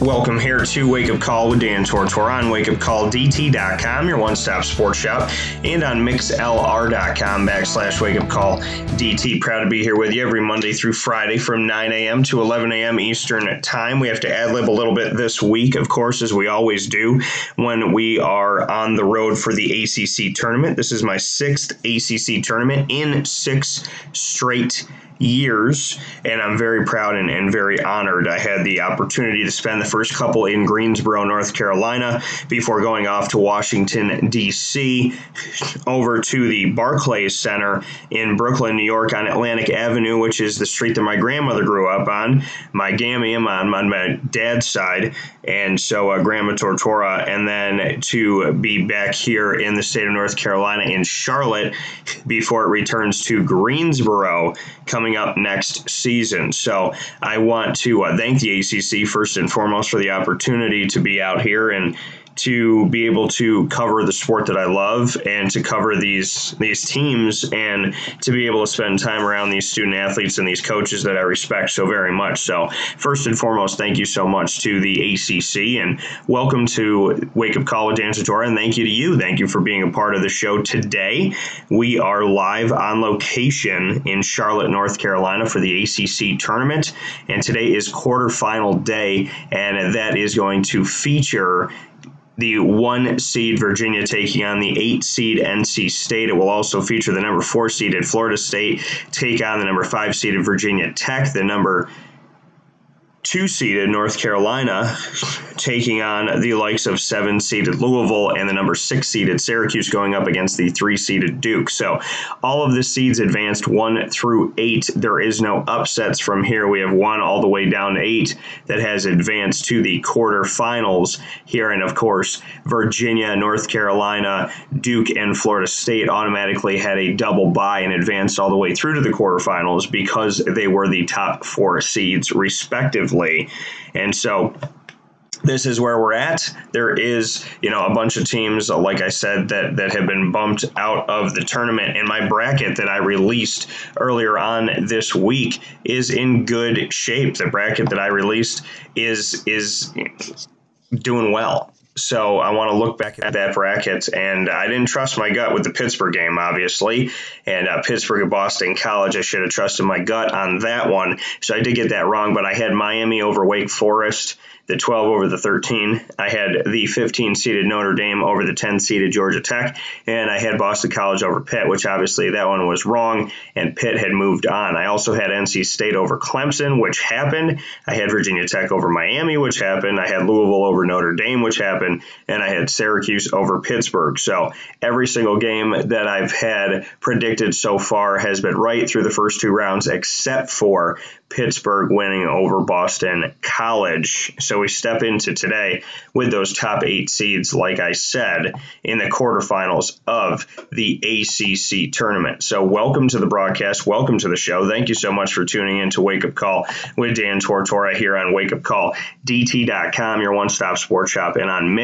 Welcome here to Wake Up Call with Dan Tortora on wakeupcalldt.com, your one-stop sports shop, and on mixlr.com backslash wakeupcalldt. Proud to be here with you every Monday through Friday from 9 a.m. to 11 a.m. Eastern Time. We have to ad-lib a little bit this week, of course, as we always do when we are on the road for the ACC tournament. This is my sixth ACC tournament in six straight years, and I'm very proud and, and, very honored. I had the opportunity to spend the first couple in Greensboro, North Carolina, before going off to Washington, D.C., over to the Barclays Center in Brooklyn, New York, on Atlantic Avenue, which is the street that my grandmother grew up on, my gamium on, on my dad's side, and so uh, Grandma Tortora, and then to be back here in the state of North Carolina in Charlotte before it returns to Greensboro coming up next season. So I want to uh, thank the ACC first and foremost for the opportunity to be out here and to be able to cover the sport that I love and to cover these these teams and to be able to spend time around these student athletes and these coaches that I respect so very much. So first and foremost, thank you so much to the ACC and welcome to Wake Up College Dan and thank you to you. Thank you for being a part of the show today. We are live on location in Charlotte, North Carolina for the ACC tournament and today is quarterfinal day and that is going to feature the one seed Virginia taking on the eight seed NC State. It will also feature the number four seeded Florida State take on the number five seeded Virginia Tech, the number two seeded North Carolina taking on the likes of seven seeded Louisville and the number six seeded Syracuse going up against the three seeded Duke. So all of the seeds advanced one through eight. There is no upsets from here. We have one all the way down eight that has advanced to the quarterfinals here. And of course, Virginia, North Carolina, Duke, and Florida State automatically had a double bye and advanced all the way through to the quarterfinals because they were the top four seeds, respectively. And so this is where we're at. There is, you know, a bunch of teams, like I said, that that have been bumped out of the tournament. And my bracket that I released earlier on this week is in good shape. The bracket that I released is is doing well. So I want to look back at that bracket, and I didn't trust my gut with the Pittsburgh game, obviously, and uh, Pittsburgh at Boston College. I should have trusted my gut on that one. So I did get that wrong, but I had Miami over Wake Forest the 12 over the 13. I had the 15 seeded Notre Dame over the 10 seeded Georgia Tech, and I had Boston College over Pitt, which obviously that one was wrong, and Pitt had moved on. I also had NC State over Clemson, which happened. I had Virginia Tech over Miami, which happened. I had Louisville over Notre Dame, which happened, and I had Syracuse over Pittsburgh. So every single game that I've had predicted so far has been right through the first two rounds, except for Pittsburgh winning over Boston College. So we step into today with those top eight seeds, like I said, in the quarterfinals of the ACC tournament. So welcome to the broadcast. Welcome to the show. Thank you so much for tuning in to Wake Up Call with Dan Tortora here on Wake Up Call DT.com, your one stop sports shop, and on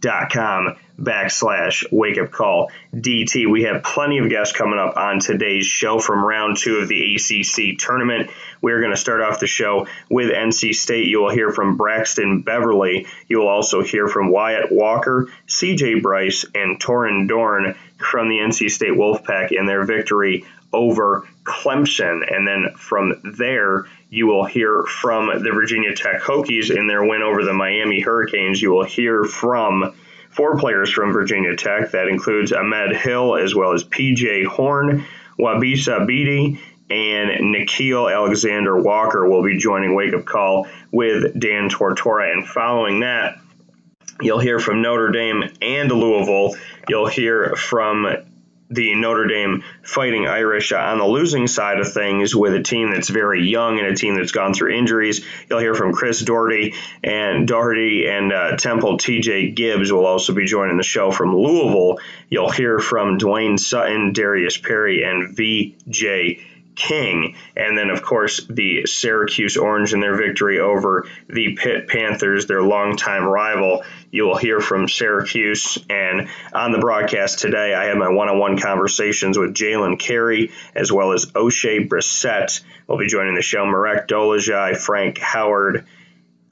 MixLR.com backslash wake up call DT. We have plenty of guests coming up on today's show from round two of the ACC tournament. We're going to start off the show with NC State. You will hear from Braxton Beverly. You will also hear from Wyatt Walker, CJ Bryce, and Torin Dorn from the NC State Wolfpack in their victory over Clemson. And then from there, you will hear from the Virginia Tech Hokies in their win over the Miami Hurricanes. You will hear from four players from Virginia Tech. That includes Ahmed Hill as well as PJ Horne, Wabissa Bede, and Nickeil Alexander Walker will be joining Wake Up Call with Dan Tortora. And following that, you'll hear from Notre Dame and Louisville. You'll hear from the Notre Dame Fighting Irish on the losing side of things with a team that's very young and a team that's gone through injuries. You'll hear from Chris Doherty and Doherty and uh, Temple TJ Gibbs will also be joining the show from Louisville. You'll hear from Dwayne Sutton, Darius Perry, and VJ King. And then, of course, the Syracuse Orange and their victory over the Pitt Panthers, their longtime rival. You will hear from Syracuse. And on the broadcast today, I had my one on one conversations with Jalen Carey as well as Oshae Brissett. We'll be joining the show. Marek Dolezaj, Frank Howard,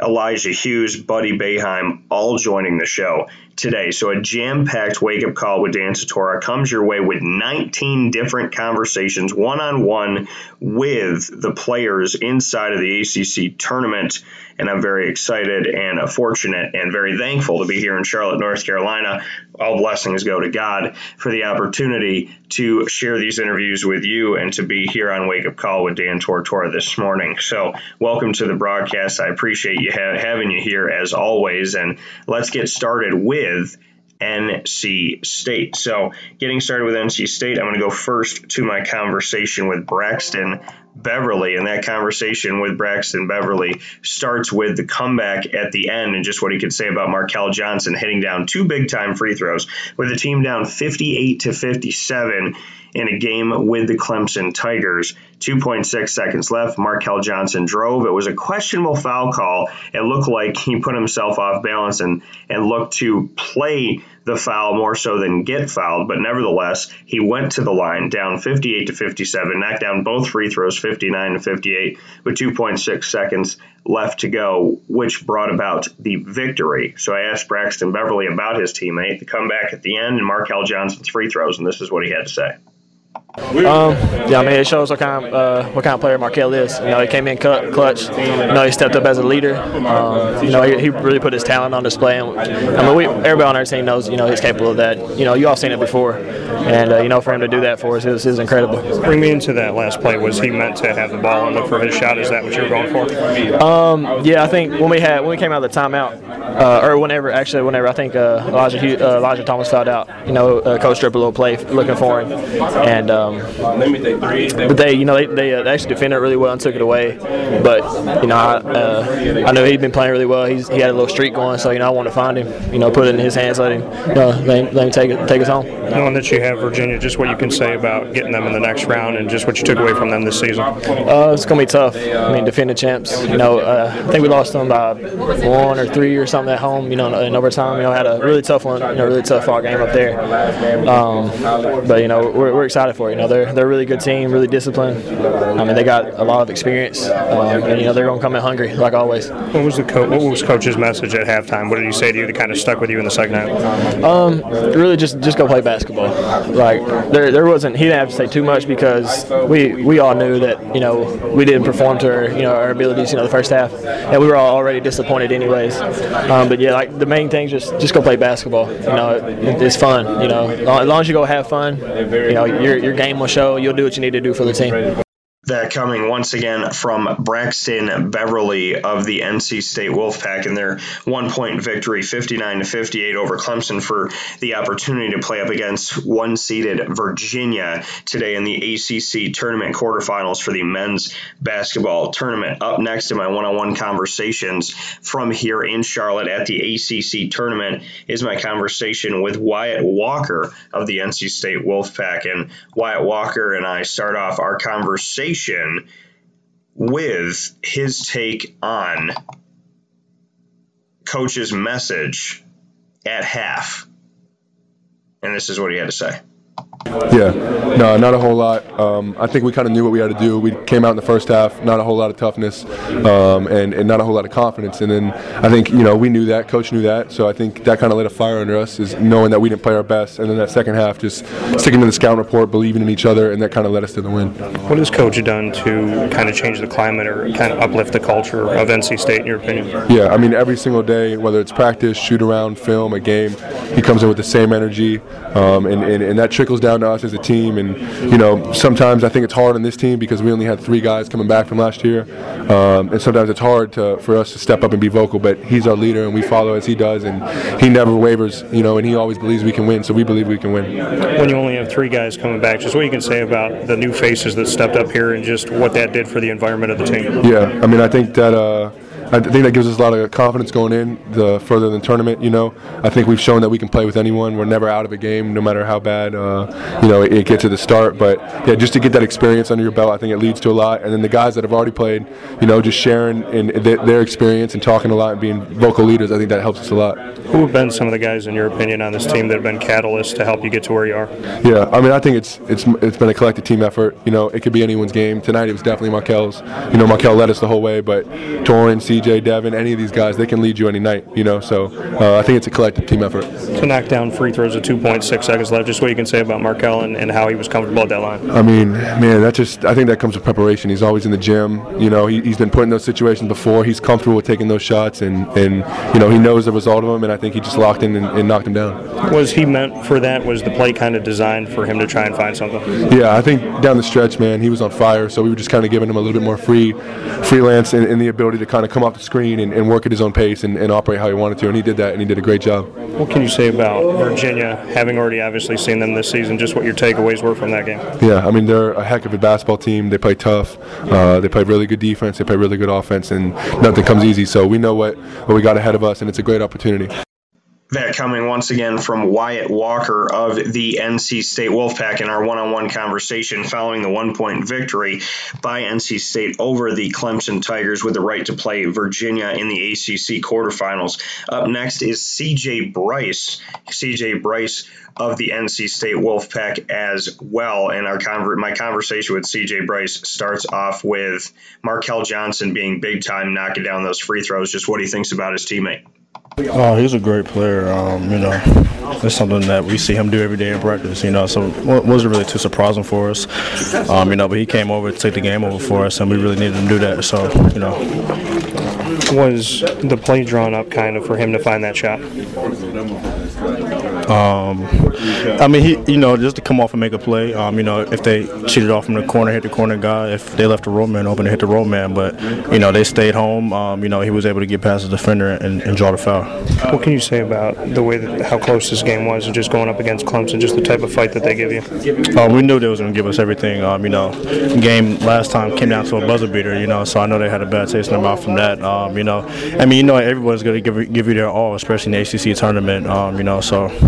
Elijah Hughes, Buddy Boeheim, all joining the show today. So a jam-packed wake-up call with Dan Tortora comes your way with 19 different conversations one-on-one with the players inside of the ACC tournament. And I'm very excited and fortunate and very thankful to be here in Charlotte, North Carolina. All blessings go to God for the opportunity to share these interviews with you and to be here on Wake Up Call with Dan Tortora this morning. So, welcome to the broadcast. I appreciate you ha- having you here as always. And let's get started with with NC State. So, getting started with NC State, I'm going to go first to my conversation with Braxton Beverly. And that conversation with Braxton Beverly starts with the comeback at the end and just what he could say about Markell Johnson hitting down two big time free throws with the team down 58 to 57 in a game with the Clemson Tigers. 2.6 seconds left. Markell Johnson drove. It was a questionable foul call. It looked like he put himself off balance and, and looked to play the foul more so than get fouled. But nevertheless, he went to the line down 58 to 57, knocked down both free throws 59 to 58 with 2.6 seconds left to go, which brought about the victory. So I asked Braxton Beverly about his teammate, the comeback at the end, and Markell Johnson's free throws, and this is what he had to say. Um, yeah, I mean, it shows what kind of uh, what kind of player Markell is. You know, he came in cut, clutch. You know, he stepped up as a leader. Um, you know, he, he, really put his talent on display. And, I mean, we, everybody on our team knows, you know, he's capable of that. You know, you all seen it before, and uh, you know, for him to do that for us is, is incredible. Bring me into that last play. Was he meant to have the ball and look for his shot? Is that what you were going for? Um, yeah, I think when we had when we came out of the timeout, uh, or whenever actually whenever I think uh, Elijah uh, Elijah Thomas fouled out, you know, uh, coach stripped a little play looking for him, and. Um, but they, you know, they, they, uh, they, actually defended it really well and took it away. But you know, I, uh, I know he'd been playing really well. He's, he had a little streak going, so you know, I want to find him. You know, put it in his hands, let him, you know, let him, let him take it, take us home. Knowing that you have Virginia, just what you can say about getting them in the next round and just what you took away from them this season. Uh, it's gonna be tough. I mean, defending champs. You know, uh, I think we lost them by one or three or something at home. You know, in overtime. You know, had a really tough one. You know, really tough fought game up there. Um, but you know, we're, we're excited for it. You know, they're they're a really good team, really disciplined. I mean, they got a lot of experience, um, and you know they're gonna come in hungry like always. What was the co- what was coach's message at halftime? What did he say to you that kind of stuck with you in the second half? Um, really just just go play basketball. Like there there wasn't he didn't have to say too much because we we all knew that you know we didn't perform to our you know our abilities you know the first half, and we were all already disappointed anyways. Um, but yeah, like the main thing just just go play basketball. You know, it, it's fun. You know, as long as you go have fun, you know your your game will show. You'll do what you need to do for the team. That coming once again from Braxton Beverly of the NC State Wolfpack in their one point victory, 59 to 58 over Clemson for the opportunity to play up against one seeded Virginia today in the ACC tournament quarterfinals for the men's basketball tournament. Up next in my one on one conversations from here in Charlotte at the ACC tournament is my conversation with Wyatt Walker of the NC State Wolfpack. And Wyatt Walker and I start off our conversation conversation with his take on coach's message at half. And this is what he had to say. Yeah, no, not a whole lot. Um, I think we kind of knew what we had to do. We came out in the first half, not a whole lot of toughness, um, and, and not a whole lot of confidence. And then I think you know we knew that, coach knew that, so I think that kind of lit a fire under us, is knowing that we didn't play our best. And then that second half, just sticking to the scout report, believing in each other, and that kind of led us to the win. What has coach done to kind of change the climate or kind of uplift the culture of NC State, in your opinion? Yeah, I mean every single day, whether it's practice, shoot around, film, a game, he comes in with the same energy, um, and, and, and that trickles down down to us as a team. And you know, sometimes I think it's hard on this team because we only had three guys coming back from last year, um, and sometimes it's hard to, for us to step up and be vocal. But he's our leader, and we follow as he does, and he never wavers. You know, and he always believes we can win. So we believe we can win. When you only have three guys coming back, just what you can say about the new faces that stepped up here and just what that did for the environment of the team. Yeah, I mean, I think that. Uh, I think that gives us a lot of confidence going in the further than tournament. You know, I think we've shown that we can play with anyone. We're never out of a game, no matter how bad uh, you know it, it gets at the start. But yeah, just to get that experience under your belt, I think it leads to a lot. And then the guys that have already played, you know, just sharing in their, their experience and talking a lot and being vocal leaders, I think that helps us a lot. Who have been some of the guys, in your opinion, on this team that have been catalysts to help you get to where you are? Yeah, I mean, I think it's it's it's been a collective team effort. You know, it could be anyone's game. Tonight it was definitely Markell's. You know, Markell led us the whole way, but Torin, CJ, Devin, any of these guys, they can lead you any night. You know, so uh, I think it's a collective team effort. To knock down free throws with 2.6 seconds left, just what you can say about Markell and, and how he was comfortable at that line. I mean, man, that just I think that comes with preparation. He's always in the gym. You know, he, has been put in those situations before. He's comfortable with taking those shots, and and you know he knows the result of them. And I think he just locked in and, and knocked him down. Was he meant for that? Was the play kind of designed for him to try and find something? Yeah, I think down the stretch, man, he was on fire. So we were just kind of giving him a little bit more free freelance and, and the ability to kind of come off the screen and, and work at his own pace and, and, operate how he wanted to. And he did that, and he did a great job. What can you say about Virginia, having already obviously seen them this season? Just what your takeaways were from that game? Yeah, I mean they're a heck of a basketball team. They play tough. Uh, they play really good defense. They play really good offense, and nothing comes easy. So we know what what we got ahead of us, and it's a great opportunity. That coming once again from Wyatt Walker of the NC State Wolfpack in our one on one conversation following the one point victory by NC State over the Clemson Tigers with the right to play Virginia in the ACC quarterfinals. Up next is CJ Bryce. CJ Bryce of the NC State Wolfpack as well. And our conver- my conversation with CJ Bryce starts off with Markel Johnson being big time, knocking down those free throws. Just what he thinks about his teammate. Oh, he's a great player. Um, you know, it's something that we see him do every day in practice. You know, so it wasn't really too surprising for us. Um, you know, but he came over to take the game over for us, and we really needed him to do that. So, you know, was the play drawn up kind of for him to find that shot? Um, I mean, he, you know, just to come off and make a play. Um, you know, if they cheated off from the corner, hit the corner guy. If they left the roll man open, to hit the roll man. But you know, they stayed home. Um, you know, he was able to get past the defender and, and, draw the foul. What can you say about the way that how close this game was, and just going up against Clemson, just the type of fight that they give you? Um, we knew they was going to give us everything. Um, you know, game last time came down to a buzzer beater. You know, so I know they had a bad taste in their mouth from that. Um, you know, I mean, you know, everyone's going to give give you their all, especially in the ACC tournament. Um, you know, so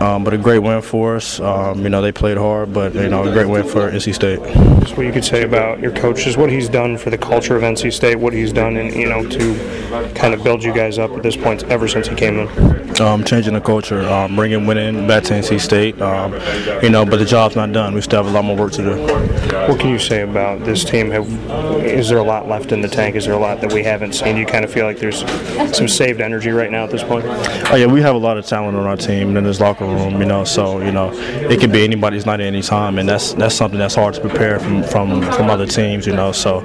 um, but a great win for us. Um, you know, they played hard, but you know, a great win for NC State. Just what you could say about your coach, is what he's done for the culture of NC State, what he's done, and you know, to kind of build you guys up at this point ever since he came in. Um, changing the culture, um, bringing winning back to NC State. Um, you know, but the job's not done. We still have a lot more work to do. What can you say about this team? Have, is there a lot left in the tank? Is there a lot that we haven't seen? Do you kind of feel like there's some saved energy right now at this point? Oh yeah, we have a lot of talent on our team in this locker room. You know, so you know it can be anybody's night at any time, and that's that's something that's hard to prepare from from from other teams. You know, so.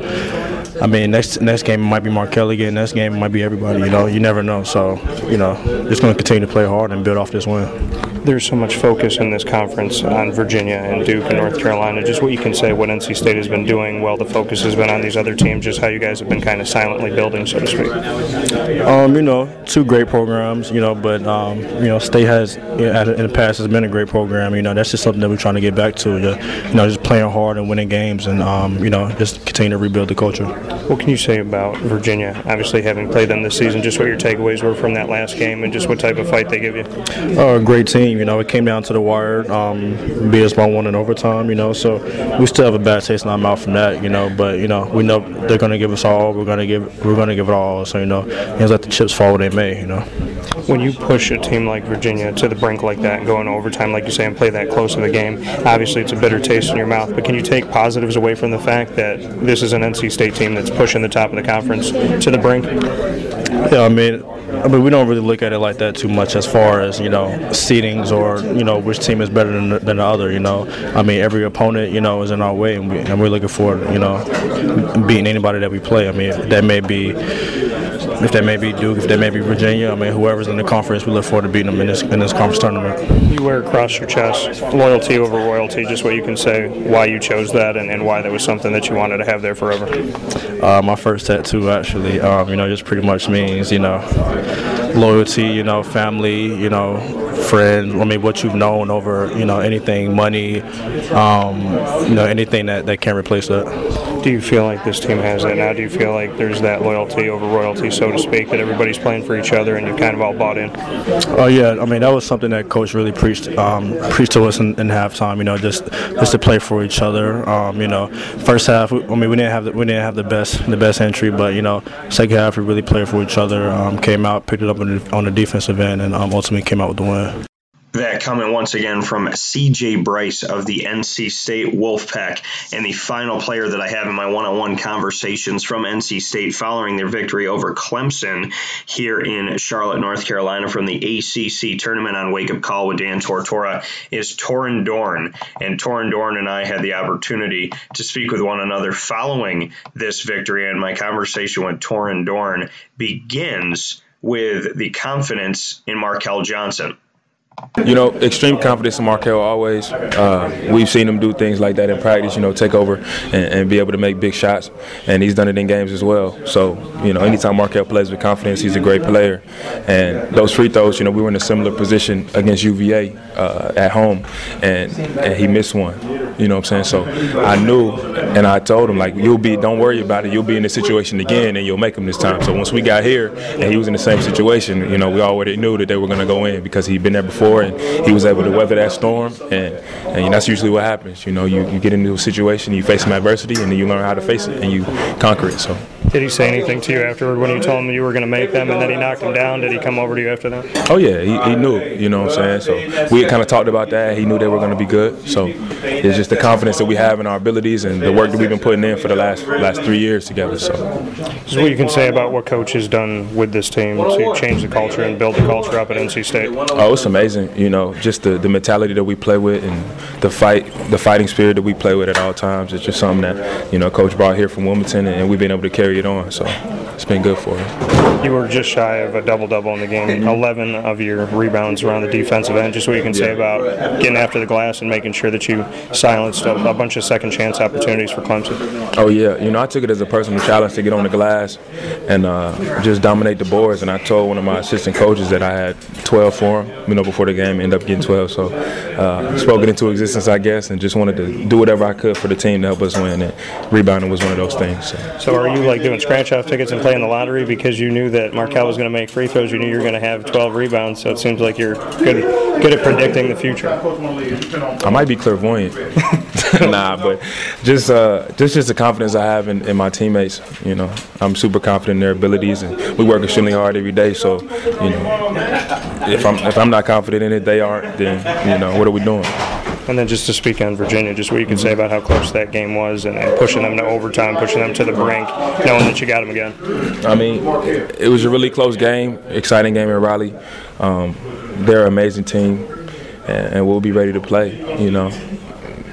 I mean, next next game might be Markell again. Next game might be everybody. You know, you never know. So, you know, just going to continue to play hard and build off this win there's so much focus in this conference on Virginia and Duke and North Carolina. Just what you can say what NC State has been doing while the focus has been on these other teams, just how you guys have been kind of silently building, so to speak. Um, you know, two great programs, you know, but, um, you know, State has, in the past, has been a great program. You know, that's just something that we're trying to get back to. You know, just playing hard and winning games and, um, you know, just continue to rebuild the culture. What can you say about Virginia? Obviously, having played them this season, just what your takeaways were from that last game and just what type of fight they give you? A great team team. You know, it came down to the wire, um, beat us by one in overtime. You know, so we still have a bad taste in our mouth from that. You know, but you know, we know they're going to give us all. We're going to give. We're going to give it all. So you know, just let the chips fall where they may. You know. When you push a team like Virginia to the brink like that and go into overtime, like you say, and play that close of the game, obviously it's a bitter taste in your mouth. But can you take positives away from the fact that this is an NC State team that's pushing the top of the conference to the brink? Yeah, I mean, I mean, we don't really look at it like that too much as far as you know seedings or you know which team is better than, than the other. You know, I mean, every opponent you know is in our way, and, we, and we're looking for you know beating anybody that we play. I mean, that may be if they may be Duke, if they may be Virginia, I mean, whoever's in the conference, we look forward to beating them in this in this conference tournament. You wear across your chest loyalty over royalty. Just what you can say why you chose that and, and why that was something that you wanted to have there forever. Uh, my first tattoo, actually, um, you know, just pretty much means you know loyalty, you know, family, you know, friends. I mean, what you've known over, you know, anything, money, um, you know, anything that, that can replace that. Do you feel like this team has that now? Do you feel like there's that loyalty over royalty, so to speak, that everybody's playing for each other and you kind of all bought in? Oh yeah, I mean that was something that coach really preached um, preached to us in, in, halftime. You know, just just to play for each other. Um, you know, first half, I mean we didn't have the, we didn't have the best the best entry, but you know, second half we really played for each other. Um, came out, picked it up on the, on the defensive end, and um, ultimately came out with the win. That coming once again from CJ Bryce of the NC State Wolfpack. And the final player that I have in my one on one conversations from NC State following their victory over Clemson here in Charlotte, North Carolina from the ACC tournament on Wake Up Call with Dan Tortora is Torin Dorn. And Torin Dorn and I had the opportunity to speak with one another following this victory. And my conversation with Torin Dorn begins with the confidence in Markell Johnson. You know, extreme confidence in Markell always. Uh, we've seen him do things like that in practice, you know, take over and, and, be able to make big shots. And he's done it in games as well. So, you know, anytime Markell plays with confidence, he's a great player. And those free throws, you know, we were in a similar position against UVA uh, at home, and, and he missed one. You know what I'm saying? So I knew, and I told him, like, you'll be, don't worry about it. You'll be in this situation again, and you'll make him this time. So once we got here and he was in the same situation, you know, we already knew that they were going to go in because he'd been there before before, and he was able to weather that storm. And, and that's usually what happens. You know, you, you get into a situation, you face some adversity, and then you learn how to face it and you conquer it. So. Did he say anything to you afterward when you told him you were going to make them and then he knocked him down? Did he come over to you after that? Oh, yeah, he, he knew, you know what I'm saying? So we kind of talked about that. He knew they were going to be good. So it's just the confidence that we have in our abilities and the work that we've been putting in for the last last three years together. So, this is what you can say about what coach has done with this team to change the culture and build the culture up at NC State. Oh, it's amazing. You know, just the, the mentality that we play with and the fight, the fighting spirit that we play with at all times. It's just something that you know coach brought here from Wilmington, and we've been able to carry it on. So it's been good for us. You were just shy of a double double in the game. Mm-hmm. Eleven of your rebounds around the defensive end. Just what you can say about getting after the glass and making sure that you silenced a, a bunch of second chance opportunities for Clemson. Oh yeah, you know I took it as a personal challenge to get on the glass and uh, just dominate the boards. And I told one of my assistant coaches that I had 12 for him. You know before the game, end up getting 12. So uh, spoke it into existence, I guess, and just wanted to do whatever I could for the team to help us win. And rebounding was one of those things. So, so are you like doing scratch off tickets and playing the lottery because you knew that Markell was going to make free throws? You knew you were going to have 12 rebounds. So it seems like you're good good at predicting the future. I might be clairvoyant. nah, but just uh, just just the confidence I have in, in, my teammates. You know, I'm super confident in their abilities, and we work extremely hard every day. So, you know, if I'm if I'm not confident in it, they aren't. Then you know, what are we doing? And then just to speak on Virginia, just what you can say about how close that game was and, and, pushing them to overtime, pushing them to the brink, knowing that you got them again. I mean, it was a really close game, exciting game in Raleigh. Um, they're an amazing team, and, and we'll be ready to play. You know,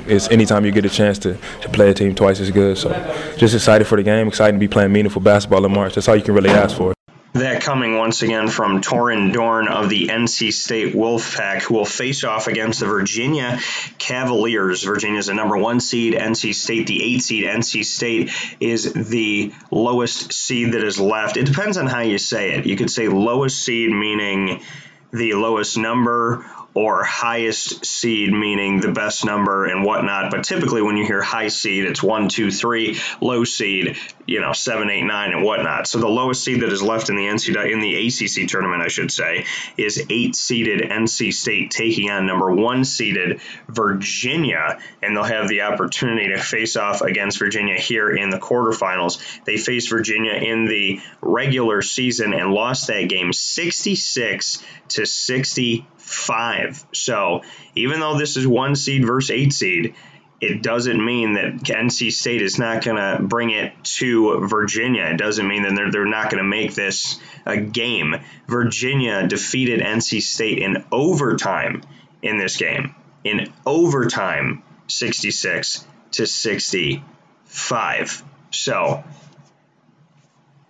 it's anytime you get a chance to, to play a team twice as good. So just excited for the game, excited to be playing meaningful basketball in March. That's all you can really ask for. That coming once again from Torin Dorn of the NC State Wolfpack, who will face off against the Virginia Cavaliers. Virginia is the number one seed, NC State the eight seed. NC State is the lowest seed that is left. It depends on how you say it. You could say lowest seed meaning the lowest number or highest seed, meaning the best number and whatnot. But typically, when you hear high seed, it's one, two, three. Low seed, you know, seven, eight, nine, and whatnot. So the lowest seed that is left in the NCAA in the ACC tournament, I should say, is eight seeded NC State taking on number one seeded Virginia, and they'll have the opportunity to face off against Virginia here in the quarterfinals. They faced Virginia in the regular season and lost that game 66 to 60 five. So even though this is one seed versus eight seed, it doesn't mean that NC State is not going to bring it to Virginia. It doesn't mean that they're, they're not going to make this a game. Virginia defeated NC State in overtime in this game. In overtime, 66 to 65. So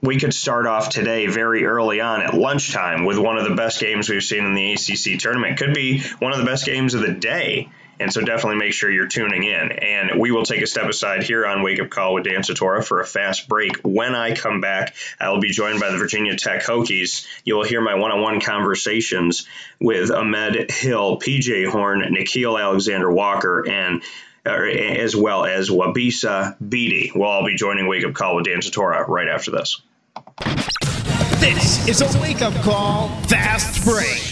we could start off today very early on at lunchtime with one of the best games we've seen in the ACC tournament. Could be one of the best games of the day. And so definitely make sure you're tuning in. And we will take a step aside here on Wake Up Call with Dan Tortora for a fast break. When I come back, I'll be joined by the Virginia Tech Hokies. You'll hear my one-on-one conversations with Ahmed Hill, PJ Horne, Nickeil Alexander Walker, and uh, as well as Wabissa Bede. We'll all be joining Wake Up Call with Dan Tortora right after this. This is a wake up call, fast break.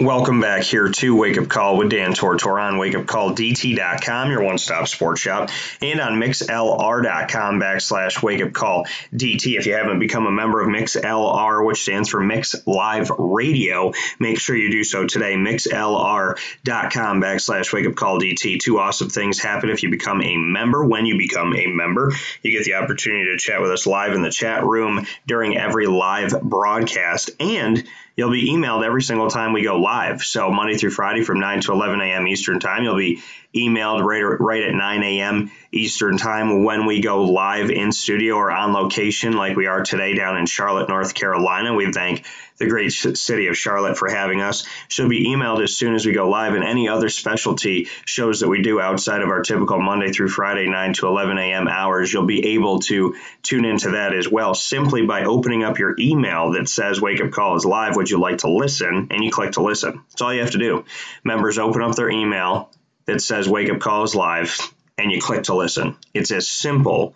Welcome back here to Wake Up Call with Dan Tortora on wakeupcalldt.com, your one-stop sports shop, and on mixlr.com backslash Wake Up Call DT. If you haven't become a member of MixLR, which stands for Mix Live Radio, make sure you do so today. MixLR.com backslash Wake Up Call DT. Two awesome things happen if you become a member. When you become a member, you get the opportunity to chat with us live in the chat room during every live broadcast, and You'll be emailed every single time we go live. So Monday through Friday from 9 to 11 a.m. Eastern Time, you'll be emailed right, right at 9 a.m. Eastern Time when we go live in studio or on location like we are today down in Charlotte, North Carolina. We thank the great city of Charlotte for having us. She'll be emailed as soon as we go live, and any other specialty shows that we do outside of our typical Monday through Friday 9 to 11 a.m. hours, you'll be able to tune into that as well simply by opening up your email that says Wake Up Call is live. Would you like to listen? And you click to listen. That's all you have to do. Members open up their email that says Wake Up Call is live, and you click to listen. It's as simple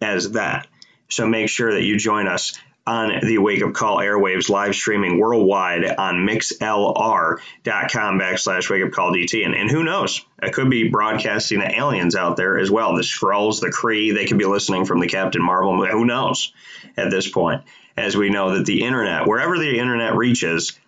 as that. So make sure that you join us on the Wake Up Call airwaves live streaming worldwide on mixlr.com backslash wake up call DT. And, and who knows? I could be broadcasting to aliens out there as well. The Skrulls, the Kree, they could be listening from the Captain Marvel. Who knows at this point? As we know that the internet, wherever the internet reaches,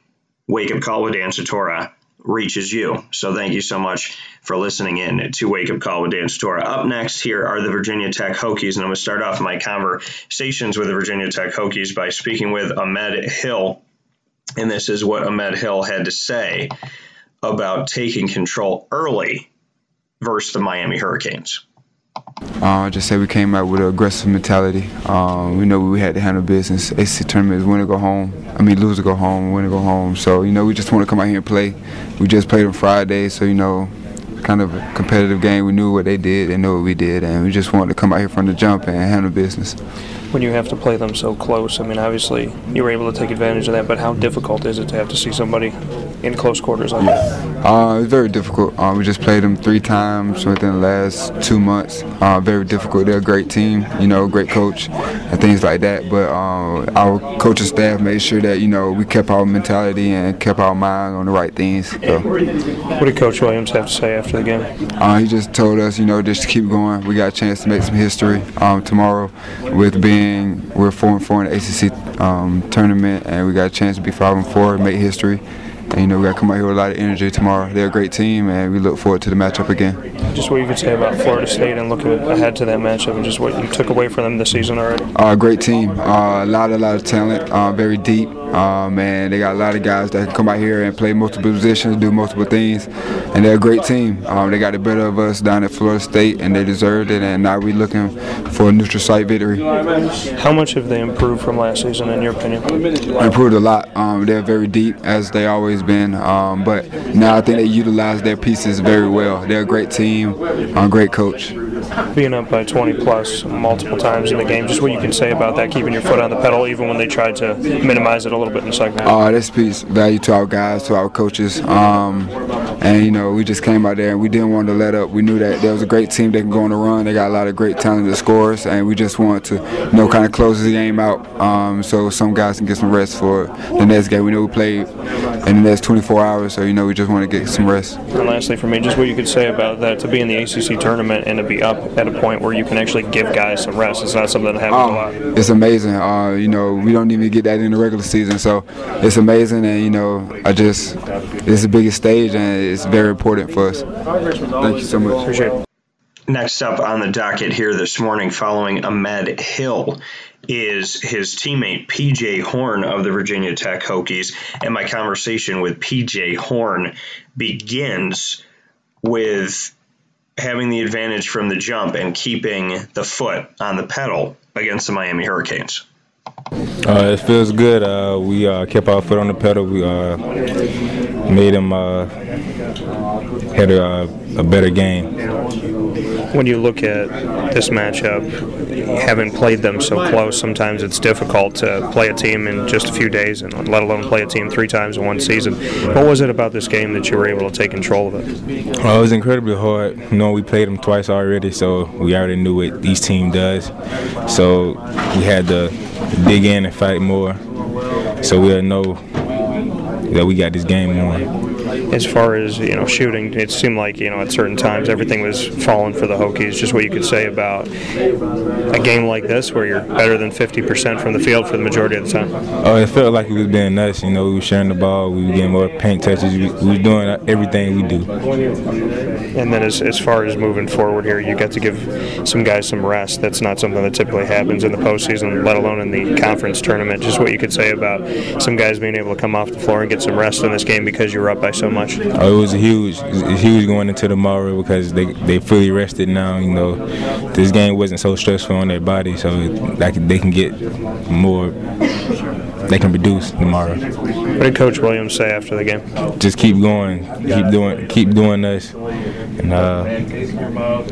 Wake Up Call with Dan Tortora reaches you. So thank you so much for listening in to Wake Up Call with Dan Tortora. Up next here are the Virginia Tech Hokies, and I'm going to start off my conversations with the Virginia Tech Hokies by speaking with Ahmed Hill. And this is what Ahmed Hill had to say about taking control early versus the Miami Hurricanes. Uh, just say we came out with an aggressive mentality. Um, we know we had to handle business. ACC tournament is win or go home. I mean, lose or go home, win or go home. So, you know, we just want to come out here and play. We just played on Friday, so, you know, kind of a competitive game. We knew what they did, they knew what we did, and we just wanted to come out here from the jump and handle business. When you have to play them so close, I mean, obviously you were able to take advantage of that, but how difficult is it to have to see somebody in close quarters like that? Uh, it's very difficult. Uh, we just played them three times within the last two months. Uh, very difficult. They're a great team, you know, great coach and things like that. But uh, our coaching staff made sure that you know we kept our mentality and kept our mind on the right things. So. What did Coach Williams have to say after the game? Uh, he just told us, you know, just to keep going. We got a chance to make some history um, tomorrow with being we're four and four in the ACC um, tournament, and we got a chance to be five and four, make history. And, you know, we got to come out here with a lot of energy tomorrow. They're a great team, and we look forward to the matchup again. Just what you could say about Florida State and looking ahead to that matchup and just what you took away from them this season already. Uh, great team. Uh, a lot, a lot of talent. Uh, very deep. Um, and they got a lot of guys that can come out here and play multiple positions, do multiple things, and they're a great team. Um, they got the better of us down at Florida State, and they deserved it. And now we're looking for a neutral site victory. How much have they improved from last season, in your opinion? Improved a lot. Um, they're very deep as they always been, um, but now I think they utilize their pieces very well. They're a great team, a great coach. Being up by 20 plus multiple times in the game, just what you can say about that, keeping your foot on the pedal, even when they tried to minimize it a little bit in the second half. Uh, that speaks value to our guys, to our coaches. Um, and, you know, we just came out there and we didn't want to let up. We knew that there was a great team that can go on the run. They got a lot of great talented scorers, and we just wanted to, you know, kind of close the game out um, so some guys can get some rest for the next game. We know we played in the next 24 hours, so, you know, we just want to get some rest. And lastly, for me, just what you could say about that to be in the ACC tournament and to be up at a point where you can actually give guys some rest. It's not something that happens a lot. It's amazing. Uh, you know, we don't even get that in the regular season, so it's amazing. And you know, I just it's the biggest stage, and it's very important for us. Thank you so much. Appreciate it. Next up on the docket here this morning, following Ahmed Hill, is his teammate PJ Horne of the Virginia Tech Hokies. And my conversation with PJ Horne begins with having the advantage from the jump and keeping the foot on the pedal against the Miami Hurricanes. Uh, it feels good. Uh, we uh, kept our foot on the pedal. We uh, made him uh, had a, a better game. When you look at this matchup, having played them so close, sometimes it's difficult to play a team in just a few days, and let alone play a team three times in one season. What was it about this game that you were able to take control of it? Uh, it was incredibly hard. You know, we played them twice already, so we already knew what each team does. So we had to dig in and fight more, so we'll know that we got this game on. As far as you know, shooting, it seemed like you know at certain times everything was falling for the Hokies. Just what you could say about a game like this, where you're better than 50% from the field for the majority of the time. Oh, it felt like it was being us. You know, we were sharing the ball, we were getting more paint touches, we, we were doing everything we do. And then as, as far as moving forward here, you got to give some guys some rest. That's not something that typically happens in the postseason, let alone in the conference tournament. Just what you could say about some guys being able to come off the floor and get some rest in this game because you were up by so much. Oh, it was huge, it was huge going into tomorrow because they they fully rested now. You know, this game wasn't so stressful on their body, so like they can get more, they can produce tomorrow. What did Coach Williams say after the game? Just keep going, keep doing, keep doing this, and uh,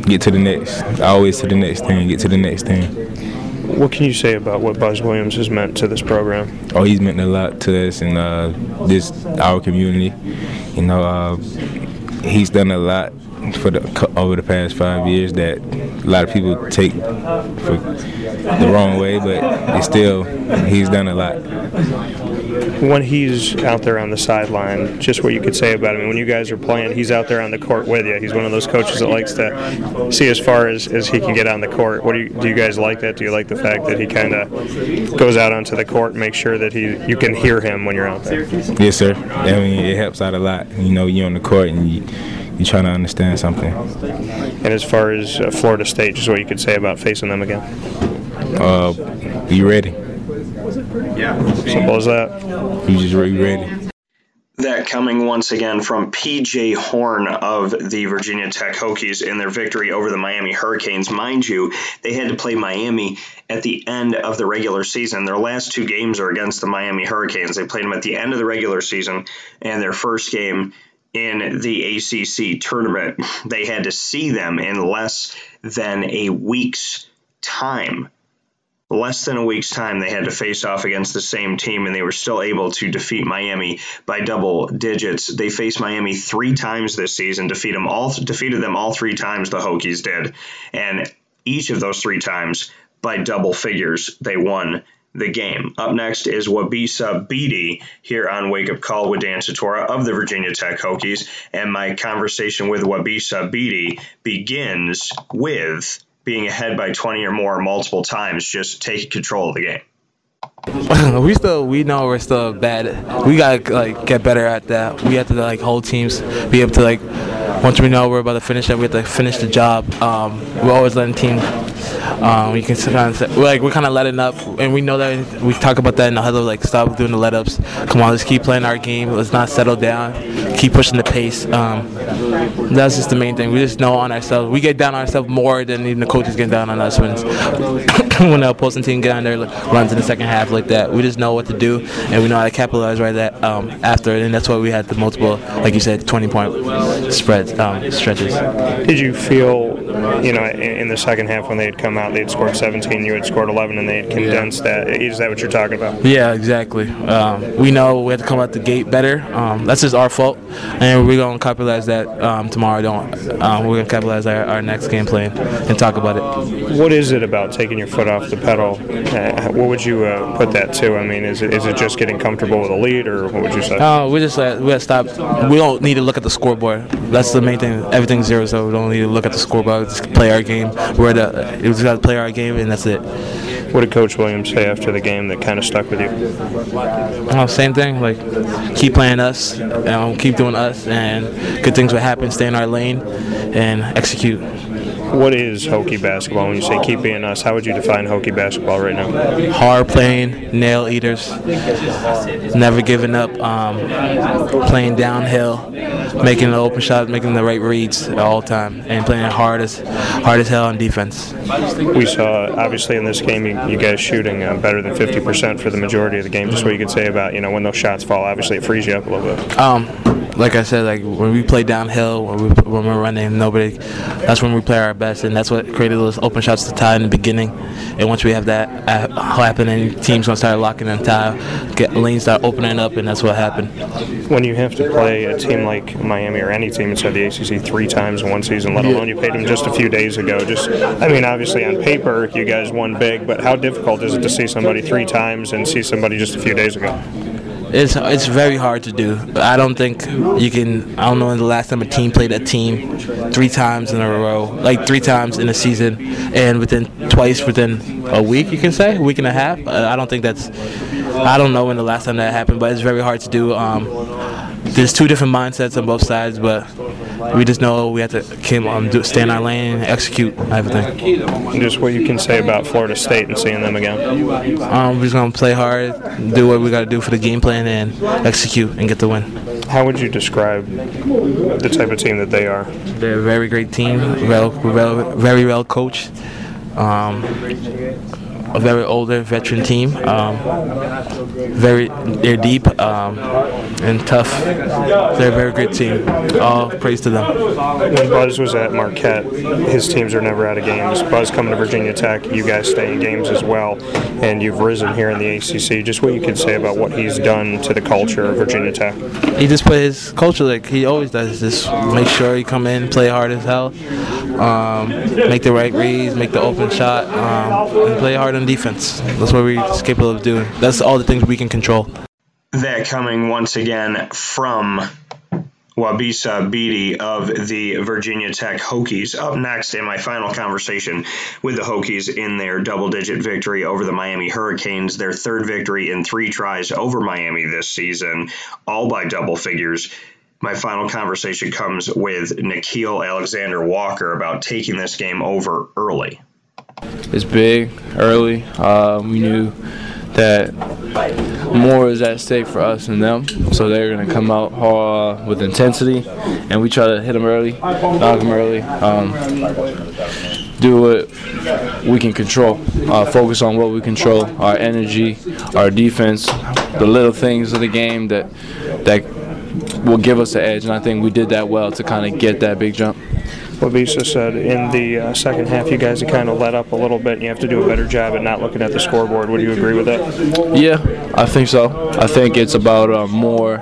get to the next. Always to the next thing, get to the next thing. What can you say about what Buzz Williams has meant to this program? Oh, he's meant a lot to us and uh, this our community. You know, uh, he's done a lot for the over the past five years that a lot of people take for the wrong way, but it's still he's done a lot. When he's out there on the sideline, just what you could say about him. When you guys are playing, he's out there on the court with you. He's one of those coaches that likes to see as far as, as he can get on the court. What do you, do you guys like that? Do you like the fact that he kind of goes out onto the court and makes sure that he you can hear him when you're out there? Yes, sir. I mean, it helps out a lot. You know, you're on the court and you you're trying to understand something. And as far as uh, Florida State, just what you could say about facing them again? Uh, be ready. Yeah. Simple as that. You just be ready. That coming once again from PJ Horne of the Virginia Tech Hokies in their victory over the Miami Hurricanes. Mind you, they had to play Miami at the end of the regular season. Their last two games are against the Miami Hurricanes. They played them at the end of the regular season, and their first game in the ACC tournament. They had to see them in less than a week's time. Less than a week's time, they had to face off against the same team, and they were still able to defeat Miami by double digits. They faced Miami three times this season, defeat them all, defeated them all three times. The Hokies did, and each of those three times by double figures, they won the game. Up next is Wabissa Bede here on Wake Up Call with Dan Tortora of the Virginia Tech Hokies. And my conversation with Wabissa Bede begins with being ahead by 20 or more multiple times, just taking control of the game. we still we know we're still bad. We gotta like get better at that. We have to like hold teams, be able to like once we know we're about to finish it, we have to finish the job. Um, we're always letting teams. Um, you can kind of say, like we're kind of letting up, and we know that we talk about that in the huddle. Like stop doing the let ups. Come on, let's keep playing our game. Let's not settle down. Keep pushing the pace. Um, that's just the main thing. We just know on ourselves. We get down on ourselves more than even the coaches get down on us when when the opposing team get on like, runs in the second half like that. We just know what to do, and we know how to capitalize right that um, after, and that's why we had the multiple, like you said, 20 point spreads um, stretches. Did you feel, you know, in, in the second half when they had come out, they had scored 17, you had scored 11, and they had condensed that? Is that what you're talking about? Yeah, exactly. Um, we know we had to come out the gate better. Um, that's just our fault, and we're gonna capitalize that um, tomorrow. Don't um, we're gonna capitalize our, our next game plan and talk about it. What is it about taking your foot off the pedal? Uh, what would you uh, put that to? I mean, is it, is it just getting comfortable with a lead, or what would you say? Uh, we just let, we gotta stop. We don't need to look at the scoreboard. That's the main thing. Everything's zero, so we don't need to look at the scoreboard. Just play our game. We're the we just gotta play our game, and that's it. What did Coach Williams say after the game that kind of stuck with you? Oh, same thing. Like, keep playing us, um, keep doing us, and good things will happen. Stay in our lane and execute. What is Hokie basketball? When you say keep being us, how would you define Hokie basketball right now? Hard playing, nail eaters, never giving up, um, playing downhill, making the open shots, making the right reads at all the time, and playing hard as hard as hell on defense. We saw, obviously, in this game, you, you guys shooting uh, better than 50% for the majority of the game. Just what you could say about, you know, when those shots fall, obviously it frees you up a little bit. Um, like I said, like when we play downhill, when, we, when we're running, nobody. That's when we play our best, and that's what created those open shots to tie in the beginning. And once we have that uh, happening, teams gonna start locking and tie, get lanes start opening up, and that's what happened. When you have to play a team like Miami or any team inside the ACC three times in one season, let alone you played them just a few days ago. Just, I mean, obviously on paper you guys won big, but how difficult is it to see somebody three times and see somebody just a few days ago? It's it's very hard to do. I don't think you can. I don't know when the last time a team played a team three times in a row, like three times in a season, and within twice within a week. You can say a week and a half. Uh, I don't think that's. I don't know when the last time that happened, but it's very hard to do. Um, there's two different mindsets on both sides, but we just know we have to keep, um, do, stay in our lane, execute everything. Just what you can say about Florida State and seeing them again. Um, we're just gonna play hard, do what we gotta do for the game plan, and execute and get the win. How would you describe the type of team that they are? They're a very great team, well, well very well coached. Um, a very older veteran team. Um, very, they're deep um, and tough. They're a very good team. All praise to them. When Buzz was at Marquette, his teams are never out of games. Buzz coming to Virginia Tech, you guys stay in games as well, and you've risen here in the ACC. Just what you could say about what he's done to the culture of Virginia Tech. He just put his culture like he always does. Just make sure you come in, play hard as hell, um, make the right reads, make the open shot, um, and play hard on defense. That's what we're capable of doing. That's all the things we can control. They're coming once again from Wabissa Bede of the Virginia Tech Hokies. Up next in my final conversation with the Hokies in their double digit victory over the Miami Hurricanes, their third victory in three tries over Miami this season, all by double figures. My final conversation comes with Nickeil Alexander Walker about taking this game over early. It's big, early. Uh, we knew that more is at stake for us and them, so they're going to come out hard with intensity, and we try to hit them early, knock them early, um, do what we can control, uh, focus on what we control, our energy, our defense, the little things of the game that that will give us the edge, and I think we did that well to kind of get that big jump. Wabissa said in the uh, second half, you guys have kind of let up a little bit, and you have to do a better job at not looking at the scoreboard. Would you agree with that? Yeah, I think so. I think it's about uh, more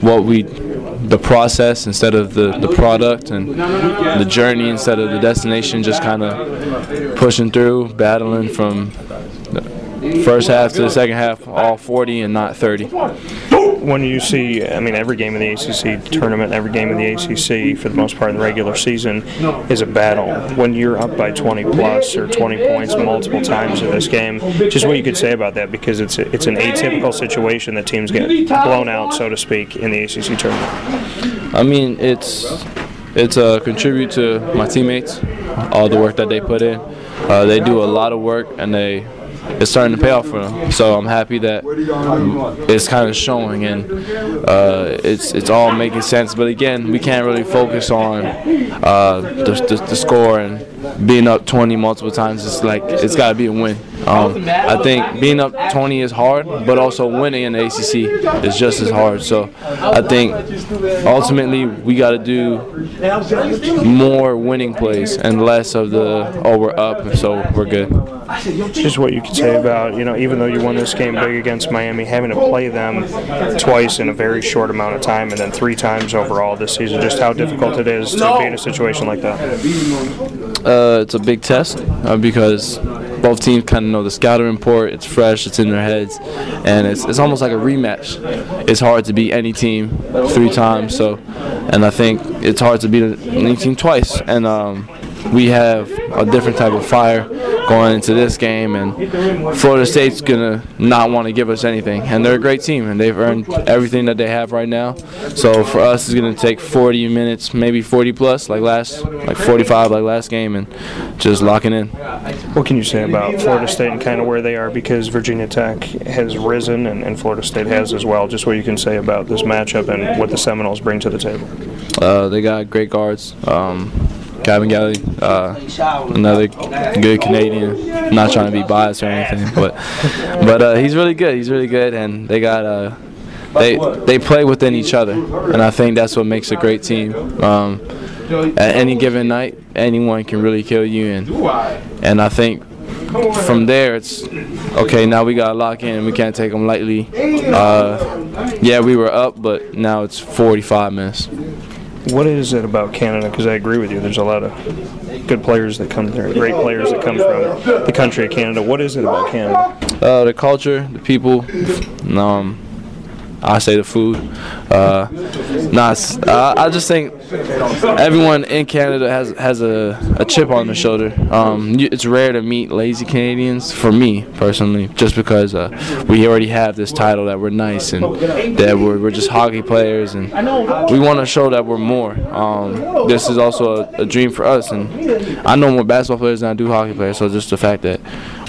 what we, the process instead of the, the product, and the journey instead of the destination. Just kind of pushing through, battling from first half to the second half, all 40 and not 30 when you see, I mean, every game in the ACC tournament, every game in the ACC, for the most part in the regular season, is a battle. When you're up by 20 plus or 20 points multiple times in this game, just what you could say about that, because it's a, it's an atypical situation that teams get blown out, so to speak, in the ACC tournament. I mean, it's it's a contribute to my teammates, all the work that they put in. Uh, they do a lot of work and they it's starting to pay off for them. So I'm happy that it's kind of showing and uh, it's it's all making sense. But again, we can't really focus on uh, the, the, the score and being up 20 multiple times. It's like it's got to be a win. Um, I think being up 20 is hard, but also winning in the ACC is just as hard. So I think ultimately we got to do more winning plays and less of the oh we're up, so we're good. Just what you could say about, you know, even though you won this game big against Miami, having to play them twice in a very short amount of time and then three times overall this season, just how difficult it is to be in a situation like that. Uh, it's a big test uh, because both teams kind of know the scouting report. It's fresh, it's in their heads, and it's, it's almost like a rematch. It's hard to beat any team three times, so, and I think it's hard to beat any team twice. And um, we have a different type of fire going into this game, and Florida State's gonna not want to give us anything. And they're a great team, and they've earned everything that they have right now. So for us, it's gonna take 40 minutes, maybe 40 plus, like last, like 45, like last game, and just locking in. What can you say about Florida State and kind of where they are? Because Virginia Tech has risen and, and Florida State has as well. Just what you can say about this matchup and what the Seminoles bring to the table. Uh, they got great guards. Um, Gavin Galley, uh, another good Canadian. Not trying to be biased or anything, but but uh, he's really good. He's really good, and they got uh, they they play within each other, and I think that's what makes a great team. Um, at any given night, anyone can really kill you, and and I think from there it's okay. Now we got to lock in. And we can't take them lightly. Uh, yeah, we were up, but now it's 45 minutes. What is it about Canada? Because I agree with you. There's a lot of good players that come there, great players that come from the country of Canada. What is it about Canada? Uh, the culture, the people. Um, I say the food. Uh, nah, I just think everyone in Canada has has a, a chip on their shoulder. Um, you- it's rare to meet lazy Canadians. For me personally, just because uh, we already have this title that we're nice and that we're, we're just hockey players, and we want to show that we're more. Um, this is also a, a dream for us, and I know more basketball players than I do hockey players. So just the fact that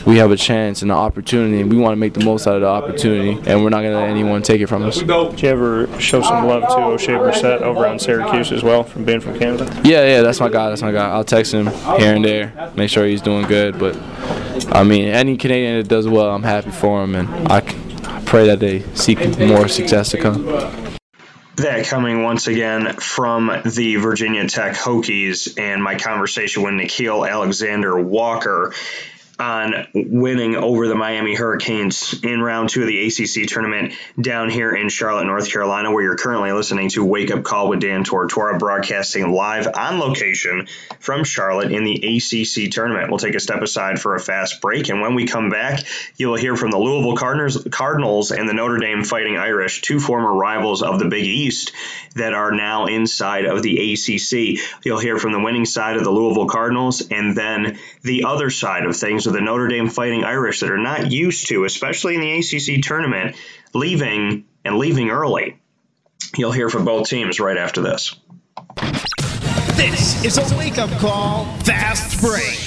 we have a chance and an opportunity, and we want to make the most out of the opportunity, and we're not going to let anyone take it from us. Did you ever show some love to Oshae Brissett over on Syracuse as well, from being from Canada? Yeah, yeah, that's my guy. That's my guy. I'll text him here and there, make sure he's doing good. But I mean, any Canadian that does well, I'm happy for him, and I pray that they seek more success to come. That coming once again from the Virginia Tech Hokies and my conversation with Nickeil Alexander Walker on winning over the Miami Hurricanes in round two of the ACC tournament down here in Charlotte, North Carolina, where you're currently listening to Wake Up Call with Dan Tortora, broadcasting live on location from Charlotte in the ACC tournament. We'll take a step aside for a fast break, and when we come back, you'll hear from the Louisville Cardinals, Cardinals and the Notre Dame Fighting Irish, two former rivals of the Big East that are now inside of the ACC. You'll hear from the winning side of the Louisville Cardinals and then the other side of things with the Notre Dame Fighting Irish that are not used to, especially in the ACC tournament, leaving and leaving early. You'll hear from both teams right after this. This is a wake up call, fast break.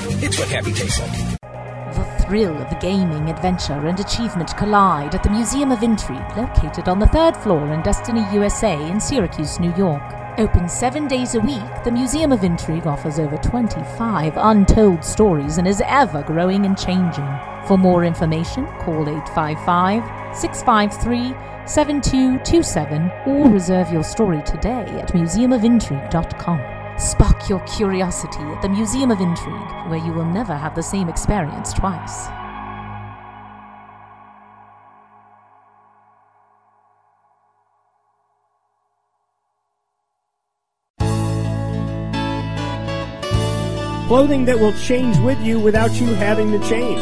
It's what happy tastes like. The thrill of gaming, adventure, and achievement collide at the Museum of Intrigue, located on the third floor in Destiny, USA, in Syracuse, New York. Open seven days a week, the Museum of Intrigue offers over 25 untold stories and is ever growing and changing. For more information, call 855 653 7227 or reserve your story today at museumofintrigue.com. Spark your curiosity at the Museum of Intrigue, where you will never have the same experience twice. Clothing that will change with you without you having to change.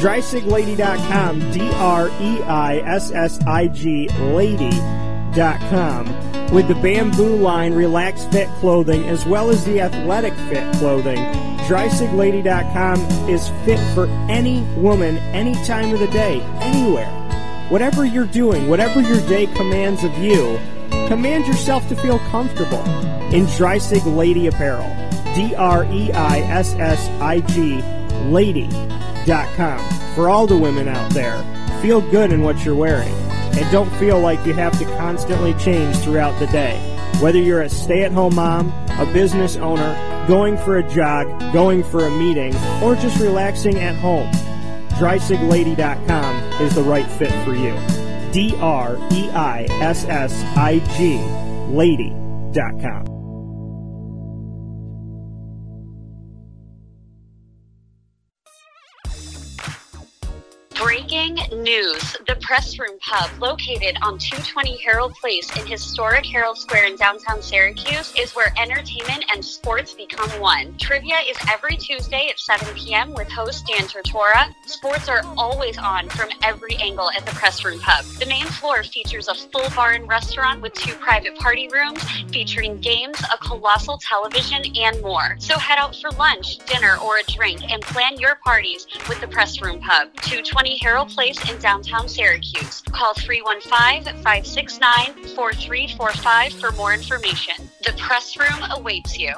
DreissigLady.com, D R E I S S I G Lady.com with the Bamboo line Relax Fit clothing as well as the Athletic Fit clothing, DreissigLady.com is fit for any woman, any time of the day, anywhere. Whatever you're doing, whatever your day commands of you, command yourself to feel comfortable in Dreissig Lady Apparel. D R E I S S I G Lady.com. For all the women out there, feel good in what you're wearing and don't feel like you have to constantly change throughout the day. Whether you're a stay at home mom, a business owner, going for a jog, going for a meeting, or just relaxing at home, DreissigLady.com is the right fit for you. D R E I S S I G Lady.com. Breaking news. The Press Room Pub, located on 220 Harold Place in historic Harold Square in downtown Syracuse, is where entertainment and sports become one. Trivia is every Tuesday at 7 p.m. with host Dan Tortora. Sports are always on from every angle at the Press Room Pub. The main floor features a full bar and restaurant with two private party rooms featuring games, a colossal television, and more. So head out for lunch, dinner, or a drink and plan your parties with the Press Room Pub, 220 Harold Place in downtown Syracuse. Call 315-569-4345 for more information. The Press Room awaits you.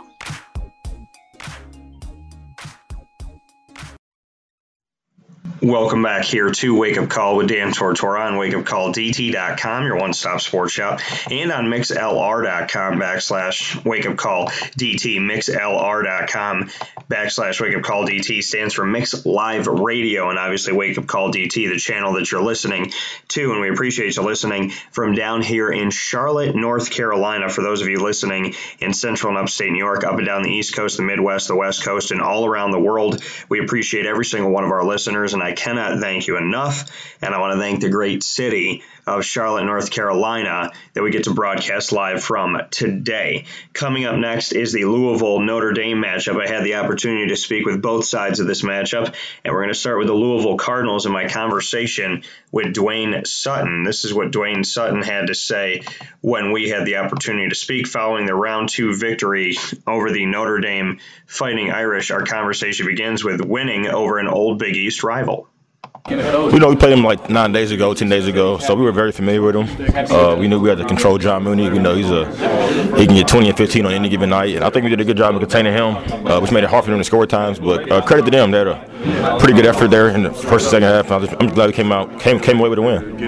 Welcome back here to Wake Up Call with Dan Tortora on wakeupcalldt.com, your one-stop sports shop, and on mixlr.com backslash Wake Up Call DT. Mixlr.com backslash Wake Up Call DT stands for Mix Live Radio, and obviously Wake Up Call DT, the channel that you're listening to, and we appreciate you listening from down here in Charlotte, North Carolina. For those of you listening in Central and Upstate New York, up and down the East Coast, the Midwest, the West Coast, and all around the world, we appreciate every single one of our listeners, and I cannot thank you enough. And I want to thank the great city of Charlotte, North Carolina, that we get to broadcast live from today. Coming up next is the Louisville Notre Dame matchup. I had the opportunity to speak with both sides of this matchup, and we're going to start with the Louisville Cardinals in my conversation with Dwayne Sutton. This is what Dwayne Sutton had to say when we had the opportunity to speak following the round two victory over the Notre Dame Fighting Irish. Our conversation begins with winning over an old Big East rival. We know we played him like nine days ago, ten days ago, so we were very familiar with him. Uh, we knew we had to control John Mooney. We know he's a he can get 20 and 15 on any given night, and I think we did a good job of containing him, uh, which made it hard for them to score times. But uh, credit to them, they had a pretty good effort there in the first and second half. I'm, just, I'm glad we came out came came away with a win.